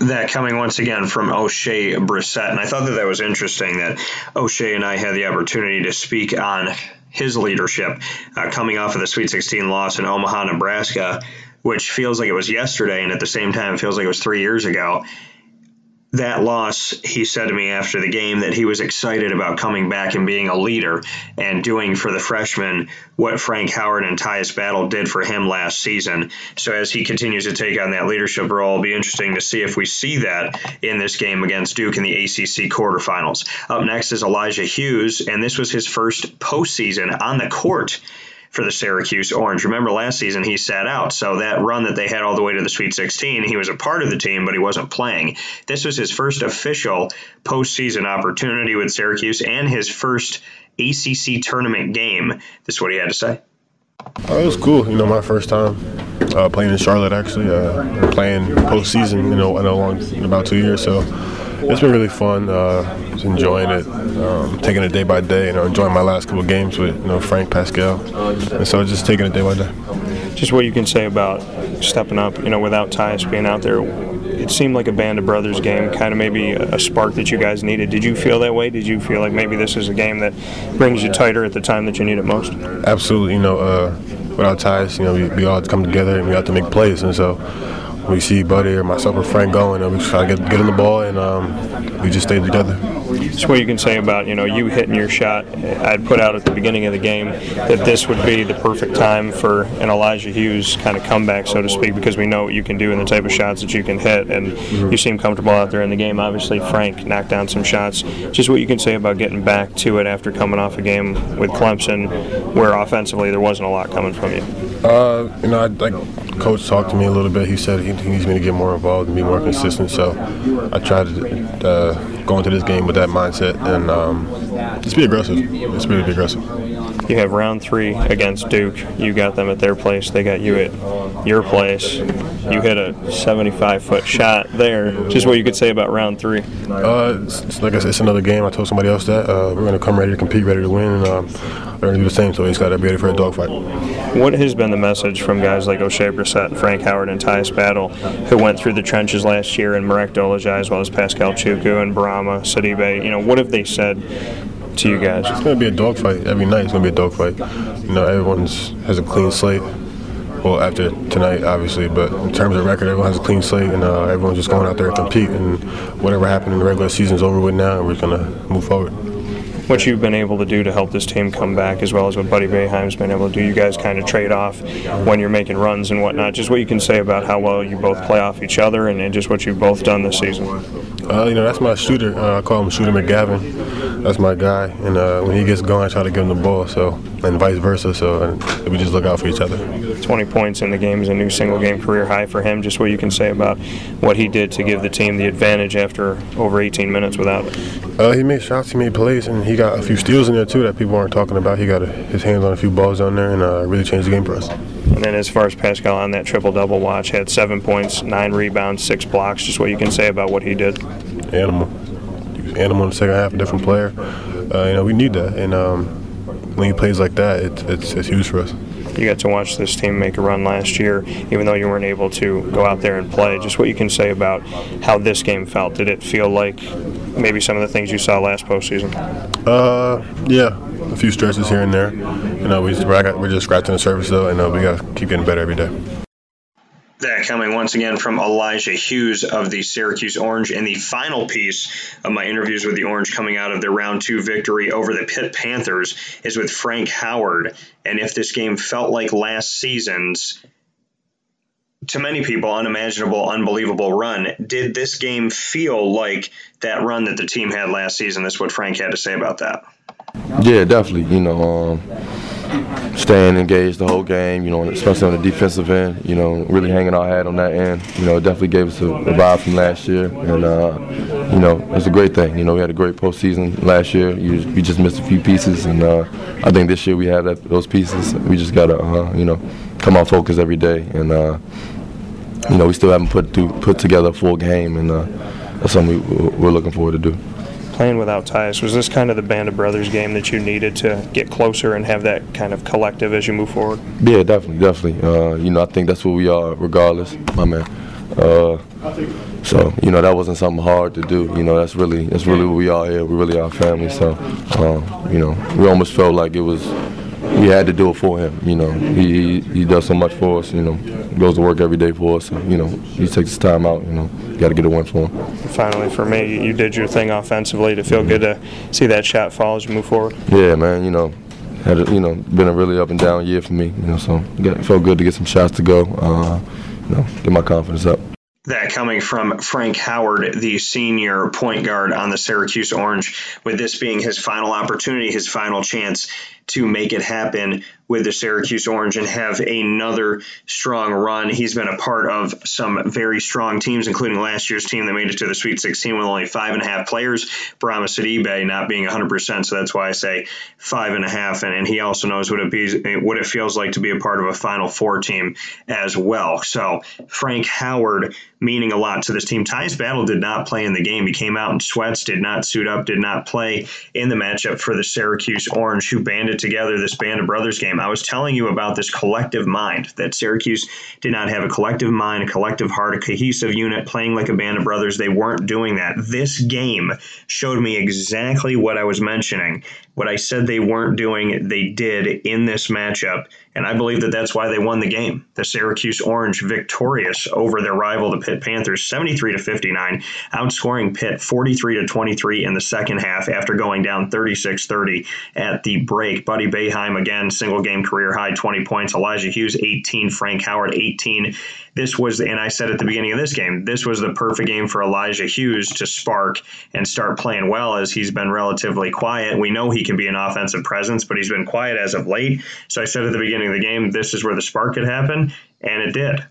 that coming once again from Oshae Brissett. And I thought that that was interesting that Oshae and I had the opportunity to speak on his leadership uh, coming off of the Sweet 16 loss in Omaha, Nebraska, which feels like it was yesterday, and at the same time, it feels like it was three years ago. That loss, he said to me after the game that he was excited about coming back and being a leader and doing for the freshmen what Frank Howard and Tyus Battle did for him last season. So as he continues to take on that leadership role, it'll be interesting to see if we see that in this game against Duke in the ACC quarterfinals. Up next is Elijah Hughes, and this was his first postseason on the court for the Syracuse Orange. Remember last season he sat out, so that run that they had all the way to the Sweet 16, he was a part of the team, but he wasn't playing. This was his first official postseason opportunity with Syracuse and his first ACC tournament game. This is what he had to say. Oh, it was cool. You know, my first time uh, playing in Charlotte, actually, uh, playing postseason. You know, in a long, in about two years. So it's been really fun. Uh, just enjoying it, um, taking it day by day. You know, enjoying my last couple games with you know Frank Paschal, and so just taking it day by day. Just what you can say about stepping up. You know, without Tyus being out there, it seemed like a band of brothers game, kind of maybe a spark that you guys needed. Did you feel that way? Did you feel like maybe this is a game that brings you tighter at the time that you need it most? Absolutely. You know, uh, without Tyus, you know, we, we all come together and we have to make plays, and so we see Buddy or myself or Frank going, and we try to get, get in the ball, and um, we just stay together. Just what you can say about you know you hitting your shot. I'd put out at the beginning of the game that this would be the perfect time for an Elijah Hughes kind of comeback, so to speak, because we know what you can do and the type of shots that you can hit, and you seem comfortable out there in the game. Obviously, Frank knocked down some shots. Just what you can say about getting back to it after coming off a game with Clemson, where offensively there wasn't a lot coming from you. Uh, you know, I, like coach talked to me a little bit. He said he, he needs me to get more involved and be more consistent. So I tried to uh, go to this game with that mindset and um, just be aggressive. Just be aggressive. You have round three against Duke. You got them at their place. They got you at your place. You hit a 75 foot shot there. Just what you could say about round three. Uh, it's, like I said, it's another game. I told somebody else that uh, we're going to come ready to compete, ready to win, and um, we're going to do the same. So we just got to be ready for a dogfight. What has been the message from guys like Oshae Brissett, Frank Howard, and Tyus Battle, who went through the trenches last year, and Marek Dolezaj, as well as Paschal Chukwu and Bourama, Sidibe? You know, what have they said to you guys? It's going to be a dogfight every night. It's going to be a dogfight. You know, everyone's has a clean slate. Well, after tonight, obviously, but in terms of record, everyone has a clean slate, and uh, everyone's just going out there to compete. And whatever happened in the regular season's over with now, and we're going to move forward. What you've been able to do to help this team come back, as well as what Buddy Boeheim's been able to do, you guys kind of trade off when you're making runs and whatnot. Just what you can say about how well you both play off each other, and, and just what you've both done this season. Uh, you know, that's my shooter. Uh, I call him Shooter McGavin. That's my guy. And uh, when he gets going, I try to give him the ball. So, and vice versa. So, and we just look out for each other. 20 points in the game is a new single game career high for him. Just what you can say about what he did to give the team the advantage after over 18 minutes without it. Uh, he made shots, he made plays, and he got a few steals in there too that people aren't talking about. He got a, his hands on a few balls down there and uh, really changed the game for us. And then as far as Paschal on that triple double watch, had seven points, nine rebounds, six blocks. Just what you can say about what he did. Animal. Animal in the second half, a different player. Uh, you know, we need that. And um, when he plays like that, it, it's, it's huge for us. You got to watch this team make a run last year, even though you weren't able to go out there and play. Just what you can say about how this game felt. Did it feel like maybe some of the things you saw last postseason? Uh, yeah, a few stretches here and there. You know, we just, we're just scratching the surface though, and uh, we got to keep getting better every day. That coming once again from Elijah Hughes of the Syracuse Orange. And the final piece of my interviews with the Orange coming out of their round two victory over the Pitt Panthers is with Frank Howard. And if this game felt like last season's, to many people, unimaginable, unbelievable run, did this game feel like that run that the team had last season? That's what Frank had to say about that. Yeah, definitely. You know, um, staying engaged the whole game. You know, especially on the defensive end. You know, really hanging our hat on that end. You know, it definitely gave us a, a vibe from last year, and uh, you know, it's a great thing. You know, we had a great postseason last year. You, we just missed a few pieces, and uh, I think this year we have that, those pieces. We just gotta, uh, you know, come on focus every day, and uh, you know, we still haven't put put together a full game, and uh, that's something we, we're looking forward to do playing without Tyus, was this kind of the band of brothers game that you needed to get closer and have that kind of collective as you move forward? Yeah, definitely, definitely. Uh, you know, I think that's what we are, regardless, my man. Uh, so you know, that wasn't something hard to do. You know, that's really that's really what we are here. We really are family. So, uh, you know, we almost felt like it was he had to do it for him. You know, he he does so much for us. You know, goes to work every day for us. And, you know, he takes his time out. You know, got to get a win for him. Finally, for me, you did your thing offensively to feel good to see that shot fall as you move forward. Yeah, man. You know, had a, you know been a really up and down year for me. You know, so it felt good to get some shots to go. Uh, you know, get my confidence up. That coming from Frank Howard, the senior point guard on the Syracuse Orange, with this being his final opportunity, his final chance to make it happen with the Syracuse Orange and have another strong run. He's been a part of some very strong teams, including last year's team that made it to the Sweet 16 with only five and a half players. Bourama Sidibe not being 100%, so that's why I say five and a half. And, and he also knows what it be, what it feels like to be a part of a Final Four team as well. So Frank Howard meaning a lot to this team. Tyus Battle did not play in the game. He came out in sweats, did not suit up, did not play in the matchup for the Syracuse Orange, who banded together this Band of Brothers game. I was telling you about this collective mind that Syracuse did not have a collective mind, a collective heart, a cohesive unit playing like a band of brothers. They weren't doing that. This game showed me exactly what I was mentioning. What I said they weren't doing, they did in this matchup. And I believe that that's why they won the game. The Syracuse Orange victorious over their rival, the Pitt Panthers, 73 to 59, outscoring Pitt 43 to 23 in the second half after going down 36 30 at the break. Buddy Boeheim, again, single game career high 20 points. Elijah Hughes, 18. Frank Howard, 18. This was, and I said at the beginning of this game, this was the perfect game for Elijah Hughes to spark and start playing well as he's been relatively quiet. We know he can be an offensive presence, but he's been quiet as of late. So I said at the beginning of the game, this is where the spark could happen, and it did.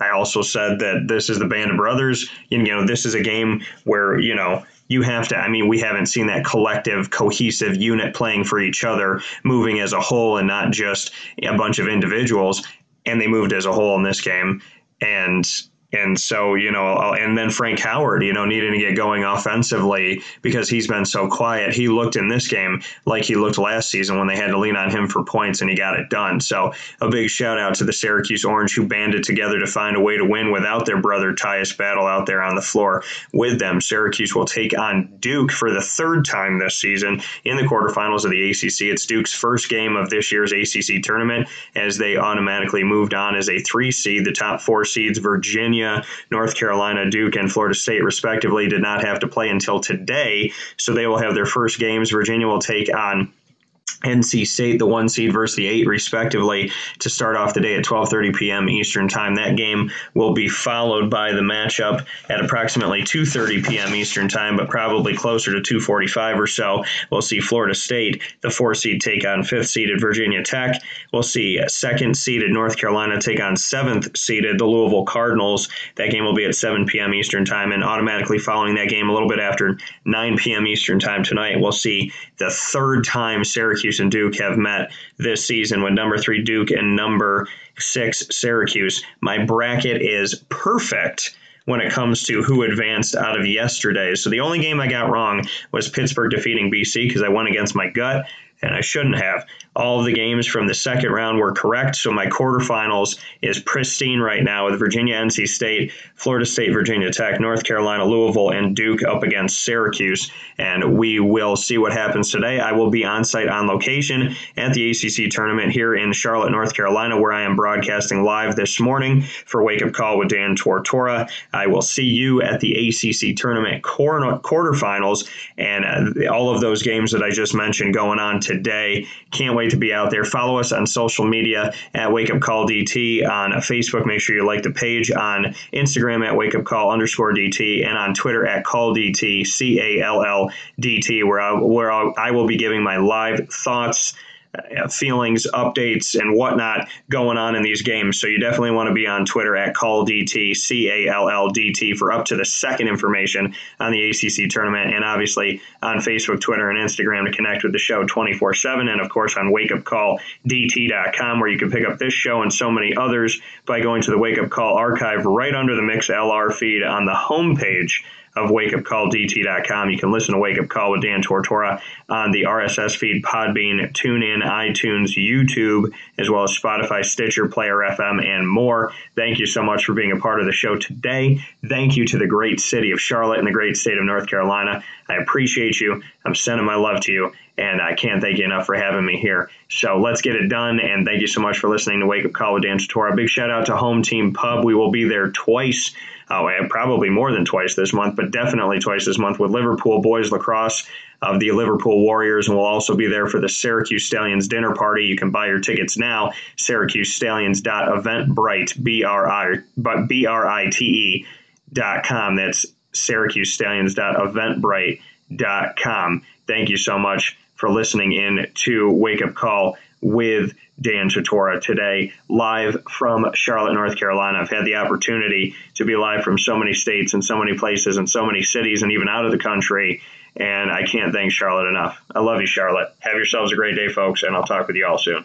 I also said that this is the band of brothers. You know, this is a game where, you know, you have to, I mean, we haven't seen that collective, cohesive unit playing for each other, moving as a whole and not just a bunch of individuals. And they moved as a whole in this game. And and so, you know, and then Frank Howard, you know, needing to get going offensively because he's been so quiet. He looked in this game like he looked last season when they had to lean on him for points and he got it done. So, a big shout out to the Syracuse Orange who banded together to find a way to win without their brother Tyus Battle out there on the floor with them. Syracuse will take on Duke for the third time this season in the quarterfinals of the ACC. It's Duke's first game of this year's ACC tournament as they automatically moved on as a three seed. The top four seeds, Virginia. Virginia, North Carolina, Duke, and Florida State, respectively, did not have to play until today. So they will have their first games. Virginia will take on NC State, the one seed versus the eight, respectively, to start off the day at 12:30 p.m. Eastern Time. That game will be followed by the matchup at approximately 2:30 p.m. Eastern Time, but probably closer to 2:45 or so. We'll see Florida State, the four seed, take on fifth seeded Virginia Tech. We'll see second seeded North Carolina take on seventh seeded the Louisville Cardinals. That game will be at 7 p.m. Eastern Time, and automatically following that game a little bit after 9 p.m. Eastern Time tonight, we'll see the third time Syracuse and Duke have met this season with number three Duke and number six Syracuse. My bracket is perfect when it comes to who advanced out of yesterday. So the only game I got wrong was Pittsburgh defeating BC because I went against my gut and I shouldn't have. All of the games from the second round were correct, so my quarterfinals is pristine right now with Virginia, NC State, Florida State, Virginia Tech, North Carolina, Louisville, and Duke up against Syracuse. And we will see what happens today. I will be on site on location at the ACC tournament here in Charlotte, North Carolina, where I am broadcasting live this morning for Wake Up Call with Dan Tortora. I will see you at the ACC tournament quarterfinals and uh, all of those games that I just mentioned going on today. Can't wait to be out there. Follow us on social media at Wake Up Call DT on Facebook. Make sure you like the page on Instagram at Wake Up Call underscore DT and on Twitter at Call DT C A L L D T, where I, where I will be giving my live thoughts Uh, feelings, updates, and whatnot going on in these games. So you definitely want to be on Twitter at CallDT, C A L L D T, for up to the second information on the ACC tournament, and obviously on Facebook, Twitter, and Instagram to connect with the show 24 7, and of course on wakeupcalldt.com, where you can pick up this show and so many others by going to the Wake Up Call archive right under the Mixlr feed on the homepage of wakeupcalldt.com. You can listen to Wake Up Call with Dan Tortora on the RSS feed, Podbean, TuneIn, iTunes, YouTube, as well as Spotify, Stitcher, Player FM, and more. Thank you so much for being a part of the show today. Thank you to the great city of Charlotte and the great state of North Carolina. I appreciate you. I'm sending my love to you, and I can't thank you enough for having me here. So let's get it done, and thank you so much for listening to Wake Up Call with Dan Tortora. Big shout out to Home Team Pub. We will be there twice oh, probably more than twice this month, but definitely twice this month with Liverpool boys lacrosse of the Liverpool Warriors, and we'll also be there for the Syracuse Stallions dinner party. You can buy your tickets now, SyracuseStallions.eventbrite, B-R-I-T-E dot com. That's SyracuseStallions.eventbrite.com. Thank you so much for listening in to Wake Up Call with Dan Tortora today, live from Charlotte, North Carolina. I've had the opportunity to be live from so many states and so many places and so many cities and even out of the country. And I can't thank Charlotte enough. I love you, Charlotte. Have yourselves a great day, folks, and I'll talk with you all soon.